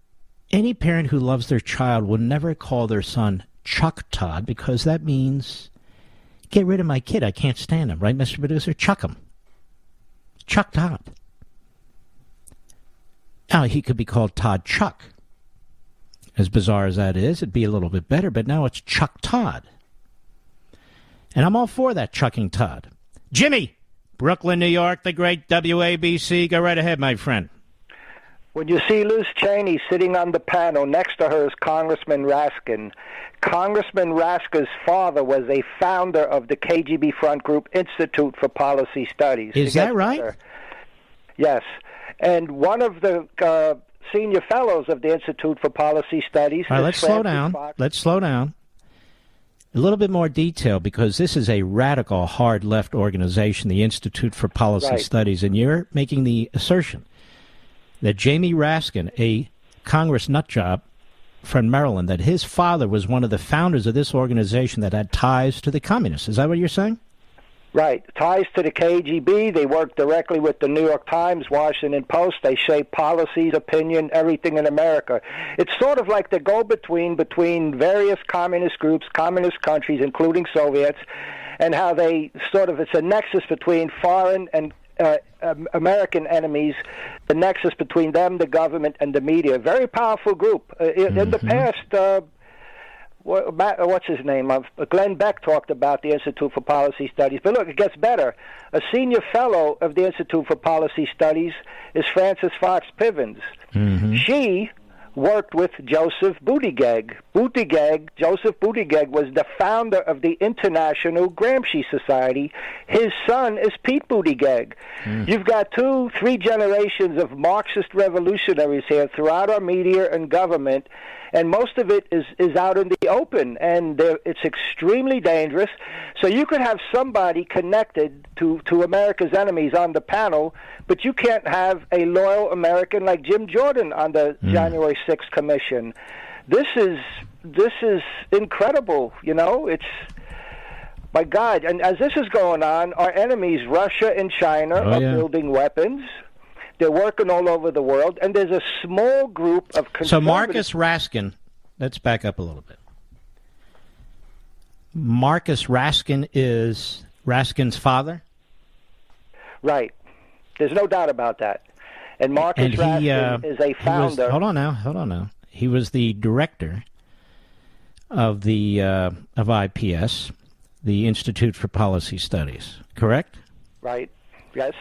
[SPEAKER 1] any parent who loves their child would never call their son Chuck Todd because that means get rid of my kid. I can't stand him, right, Mr. Producer? Chuck him. Chuck Todd. Now, he could be called Todd Chuck. As bizarre as that is, it'd be a little bit better, but now it's Chuck Todd. And I'm all for that chucking Todd. Jimmy, Brooklyn, New York, the great WABC. Go right ahead, my friend.
[SPEAKER 13] When you see Liz Cheney sitting on the panel, next to her is Congressman Raskin. Congressman Raskin's father was a founder of the KGB Front Group Institute for Policy Studies.
[SPEAKER 1] Is that right?
[SPEAKER 13] Yes. And one of the uh, senior fellows of the Institute for Policy Studies.
[SPEAKER 1] All right, let's slow down.
[SPEAKER 13] Fox.
[SPEAKER 1] Let's slow down. A little bit more detail because this is a radical hard left organization, the Institute for Policy
[SPEAKER 13] Right.
[SPEAKER 1] Studies, and you're making the assertion that Jamie Raskin, a Congress nutjob from Maryland, that his father was one of the founders of this organization that had ties to the communists. Is that what you're saying?
[SPEAKER 13] Right. Ties to the KGB. They work directly with the New York Times, Washington Post. They shape policies, opinion, everything in America. It's sort of like the go between between various communist groups, communist countries, including Soviets, and how they sort of it's a nexus between foreign and uh, um, American enemies, the nexus between them, the government, and the media. Very powerful group. Uh, in, in the past, uh, wha- what's his name? Uh, Glenn Beck talked about the Institute for Policy Studies. But look, it gets better. A senior fellow of the Institute for Policy Studies is Frances Fox Pivens. She worked with Joseph Buttigieg. Buttigieg, Joseph Buttigieg was the founder of the International Gramsci Society. His son is Pete Buttigieg. Hmm. You've got two, three generations of Marxist revolutionaries here throughout our media and government. And most of it is is out in the open, and it's extremely dangerous. So you could have somebody connected to to America's enemies on the panel, but you can't have a loyal American like Jim Jordan on the mm. January 6th commission. This is this is incredible. You know, it's my God. And as this is going on, our enemies, Russia and China, oh, are yeah. building weapons. They're working all over the world, and there's a small group of
[SPEAKER 1] So Marcus Raskin, let's back up a little bit. Marcus Raskin is Raskin's father?
[SPEAKER 13] Right. There's no doubt about that. And Marcus and he, Raskin uh, is a founder.
[SPEAKER 1] Was, hold on now. Hold on now. He was the director of the uh, of IPS, the Institute for Policy Studies. Correct?
[SPEAKER 13] Right. Yes.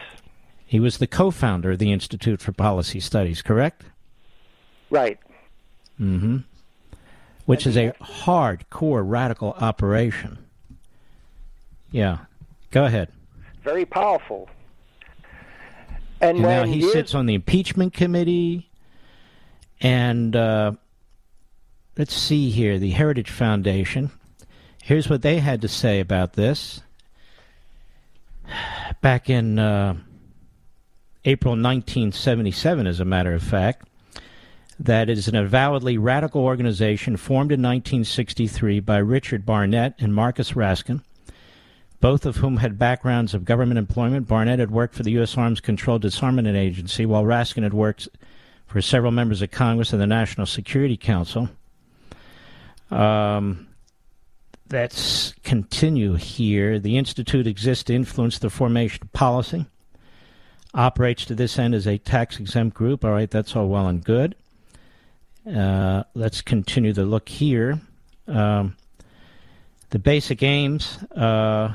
[SPEAKER 1] He was the co founder of the Institute for Policy Studies, correct?
[SPEAKER 13] Right.
[SPEAKER 1] Mm hmm. Which is a hardcore radical operation. Yeah. Go ahead.
[SPEAKER 13] Very powerful.
[SPEAKER 1] And, and now he years... sits on the impeachment committee. And uh, let's see here the Heritage Foundation. Here's what they had to say about this. Back in. Uh, April 1977, as a matter of fact, that is an avowedly radical organization formed in 1963 by Richard Barnet and Marcus Raskin, both of whom had backgrounds of government employment. Barnet had worked for the U.S. Arms Control Disarmament Agency, while Raskin had worked for several members of Congress and the National Security Council. Um, let's continue here. The Institute exists to influence the formation of policy operates to this end as a tax exempt group. All right, that's all well and good. Uh, let's continue the look here. Um, the basic aims, uh,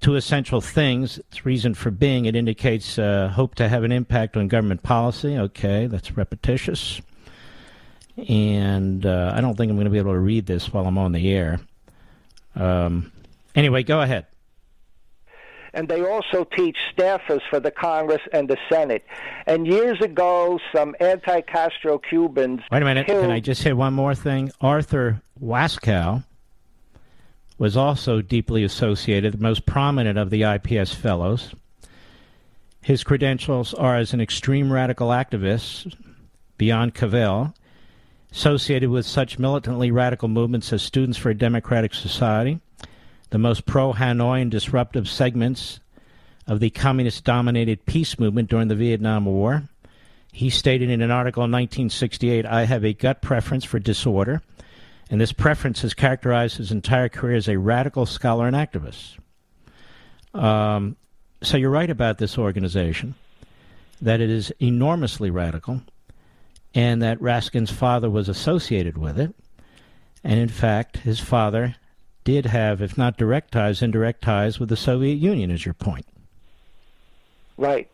[SPEAKER 1] two essential things. Its reason for being, it indicates uh, hope to have an impact on government policy. Okay, that's repetitious. And uh, I don't think I'm going to be able to read this while I'm on the air. Um, anyway, go ahead
[SPEAKER 13] and they also teach staffers for the Congress and the Senate. And years ago, some anti-Castro Cubans.
[SPEAKER 1] Wait a minute.
[SPEAKER 13] Killed...
[SPEAKER 1] Can I just hit one more thing? Arthur Waskow was also deeply associated, the most prominent of the IPS fellows. His credentials are as an extreme radical activist beyond Cavell, associated with such militantly radical movements as Students for a Democratic Society, the most pro Hanoi and disruptive segments of the communist dominated peace movement during the Vietnam War. He stated in an article in 1968 I have a gut preference for disorder, and this preference has characterized his entire career as a radical scholar and activist. Um, so you're right about this organization, that it is enormously radical, and that Raskin's father was associated with it. And in fact, his father did have, if not direct ties, indirect ties with the Soviet Union, is your point.
[SPEAKER 13] Right.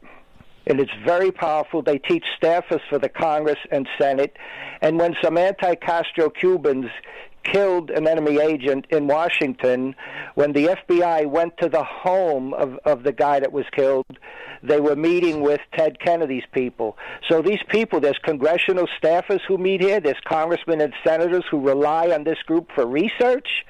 [SPEAKER 13] And it's very powerful. They teach staffers for the Congress and Senate. And when some anti Castro Cubans killed an enemy agent in Washington, when the FBI went to the home of, of the guy that was killed, they were meeting with Ted Kennedy's people. So these people, there's congressional staffers who meet here, there's congressmen and senators who rely on this group for research.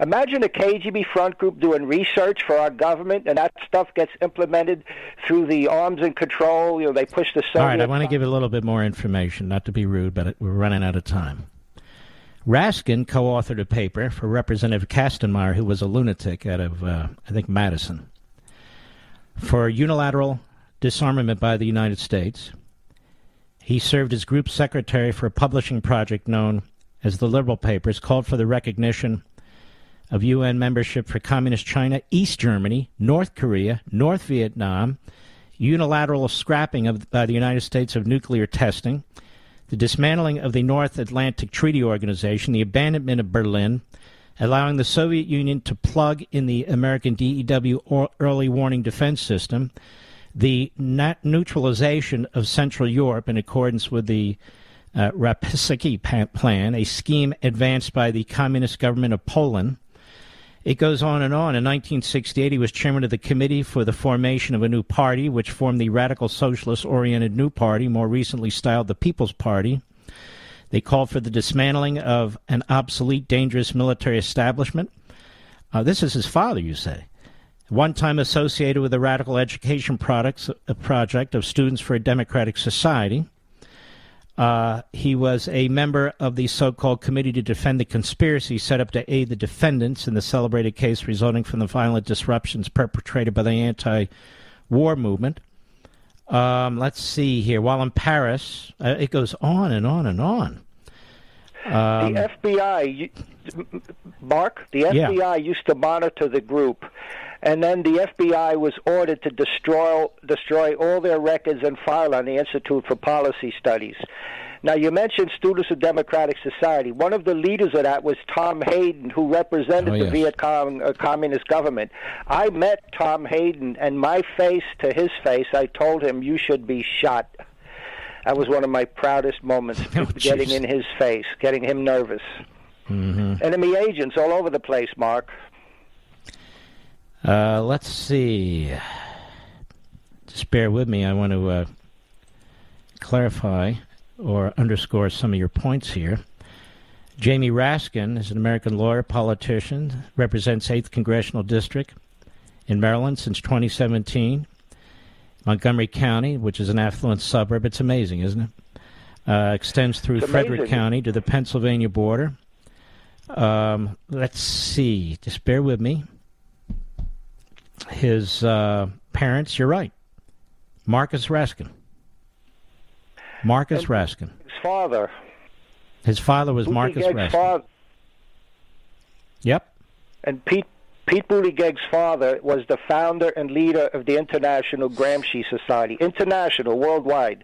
[SPEAKER 13] Imagine a KGB front group doing research for our government, and that stuff gets implemented through the arms and control. You know, they push the Soviet.
[SPEAKER 1] All right, I want to give a little bit more information, not to be rude, but we're running out of time. Raskin co-authored a paper for Representative Kastenmeier, who was a lunatic out of, uh, I think, Madison, for unilateral disarmament by the United States. He served as group secretary for a publishing project known as the Liberal Papers, called for the recognition of UN membership for Communist China, East Germany, North Korea, North Vietnam, unilateral scrapping of, by the United States of nuclear testing, the dismantling of the North Atlantic Treaty Organization, the abandonment of Berlin, allowing the Soviet Union to plug in the American DEW early warning defense system, the neutralization of Central Europe in accordance with the uh, plan, a scheme advanced by the Communist government of Poland, it goes on and on. In 1968, he was chairman of the committee for the formation of a new party, which formed the radical socialist oriented New Party, more recently styled the People's Party. They called for the dismantling of an obsolete, dangerous military establishment. Uh, this is his father, you say. One time associated with the Radical Education Products a Project of Students for a Democratic Society. Uh, he was a member of the so called Committee to Defend the Conspiracy set up to aid the defendants in the celebrated case resulting from the violent disruptions perpetrated by the anti war movement. Um, let's see here. While in Paris, uh, it goes on and on and on. Um,
[SPEAKER 13] the FBI, Mark, the FBI yeah. used to monitor the group, and then the FBI was ordered to destroy destroy all their records and file on the Institute for Policy Studies. Now, you mentioned Students of Democratic Society. One of the leaders of that was Tom Hayden, who represented oh, yes. the Viet Cong uh, communist government. I met Tom Hayden, and my face to his face, I told him, You should be shot. That was one of my proudest moments, oh, getting geez. in his face, getting him nervous.
[SPEAKER 1] Mm-hmm.
[SPEAKER 13] Enemy agents all over the place, Mark.
[SPEAKER 1] Uh, let's see. Just bear with me. I want to uh, clarify or underscore some of your points here. Jamie Raskin is an American lawyer, politician, represents 8th Congressional District in Maryland since 2017. Montgomery County, which is an affluent suburb, it's amazing, isn't it? Uh, extends through Frederick County to the Pennsylvania border. Um, let's see, just bear with me. His uh, parents, you're right, Marcus Raskin. Marcus and Raskin.
[SPEAKER 13] His father.
[SPEAKER 1] His father was Marcus Raskin. Father. Yep.
[SPEAKER 13] And Pete Pete Buttigieg's father was the founder and leader of the International Gramsci Society, international, worldwide.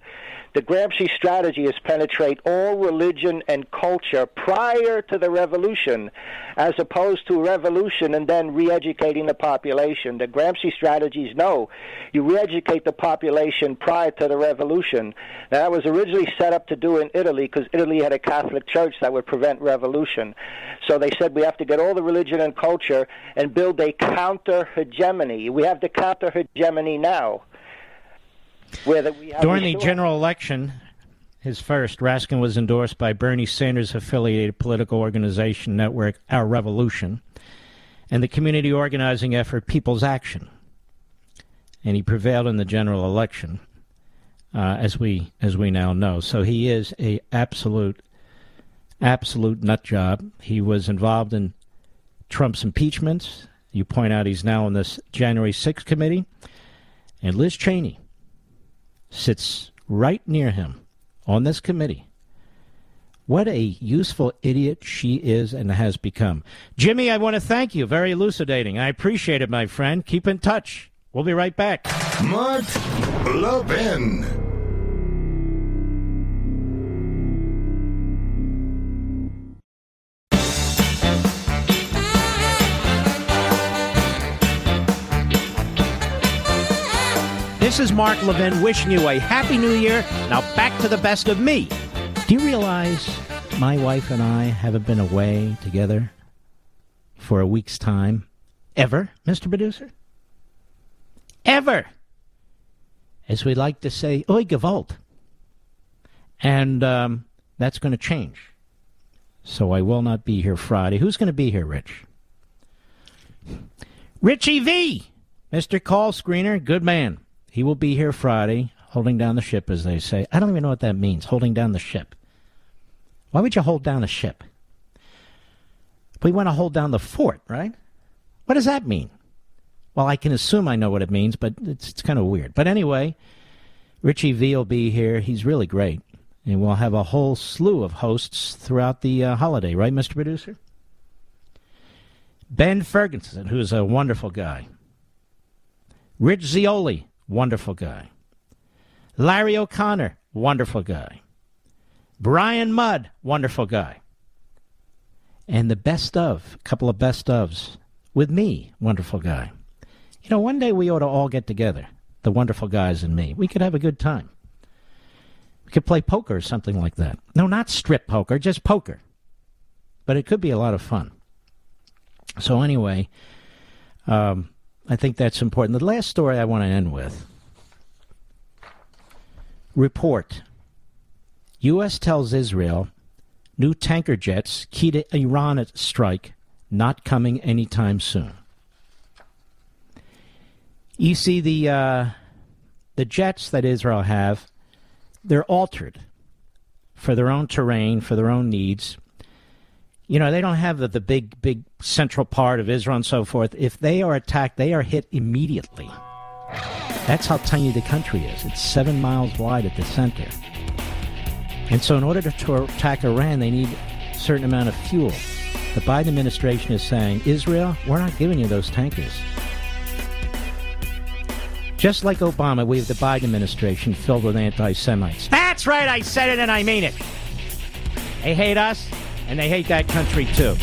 [SPEAKER 13] The Gramsci strategy is penetrate all religion and culture prior to the revolution, as opposed to revolution and then re-educating the population. The Gramsci strategies no, you re-educate the population prior to the revolution. Now, that was originally set up to do in Italy because Italy had a Catholic church that would prevent revolution. So they said we have to get all the religion and culture and build a counter hegemony. We have the counter hegemony now.
[SPEAKER 1] During the general election, his first, Raskin was endorsed by Bernie Sanders affiliated political organization network Our Revolution and the community organizing effort People's Action. And he prevailed in the general election, uh, as we as we now know. So he is a absolute absolute nut job. He was involved in Trump's impeachments. You point out he's now on this January 6th committee. And Liz Cheney, sits right near him on this committee. What a useful idiot she is and has become. Jimmy, I want to thank you. Very elucidating. I appreciate it, my friend. Keep in touch. We'll be right back.
[SPEAKER 2] Mark Levin.
[SPEAKER 1] This is Mark Levin wishing you a happy new year. Now back to the best of me. Do you realize my wife and I haven't been away together for a week's time? Ever, Mr. Producer? Ever. As we like to say, oi gewalt. And um, that's going to change. So I will not be here Friday. Who's going to be here, Rich? Richie V, Mr. Call Screener, good man. He will be here Friday, holding down the ship, as they say. I don't even know what that means, holding down the ship. Why would you hold down a ship? We want to hold down the fort, right? What does that mean? Well, I can assume I know what it means, but it's, it's kind of weird. But anyway, Richie V will be here. He's really great. And we'll have a whole slew of hosts throughout the uh, holiday, right, Mr. Producer? Ben Ferguson, who's a wonderful guy. Rich Zeoli, wonderful guy. Larry O'Connor, wonderful guy. Brian Mudd, wonderful guy. And the best of, a couple of best ofs with me, wonderful guy. You know, one day we ought to all get together, the wonderful guys and me. We could have a good time. We could play poker or something like that. No, not strip poker, just poker. But it could be a lot of fun. So, anyway, um, I think that's important. The last story I want to end with report U.S. tells Israel new tanker jets, key to Iran strike, not coming anytime soon. You see the uh, the jets that Israel have, they're altered for their own terrain, for their own needs. You know, they don't have the, the big, big central part of Israel and so forth. If they are attacked, they are hit immediately. That's how tiny the country is. It's seven miles wide at the center. And so, in order to attack Iran, they need a certain amount of fuel. The Biden administration is saying, Israel, we're not giving you those tankers. Just like Obama, we have the Biden administration filled with anti Semites. That's right, I said it and I mean it. They hate us, and they hate that country too.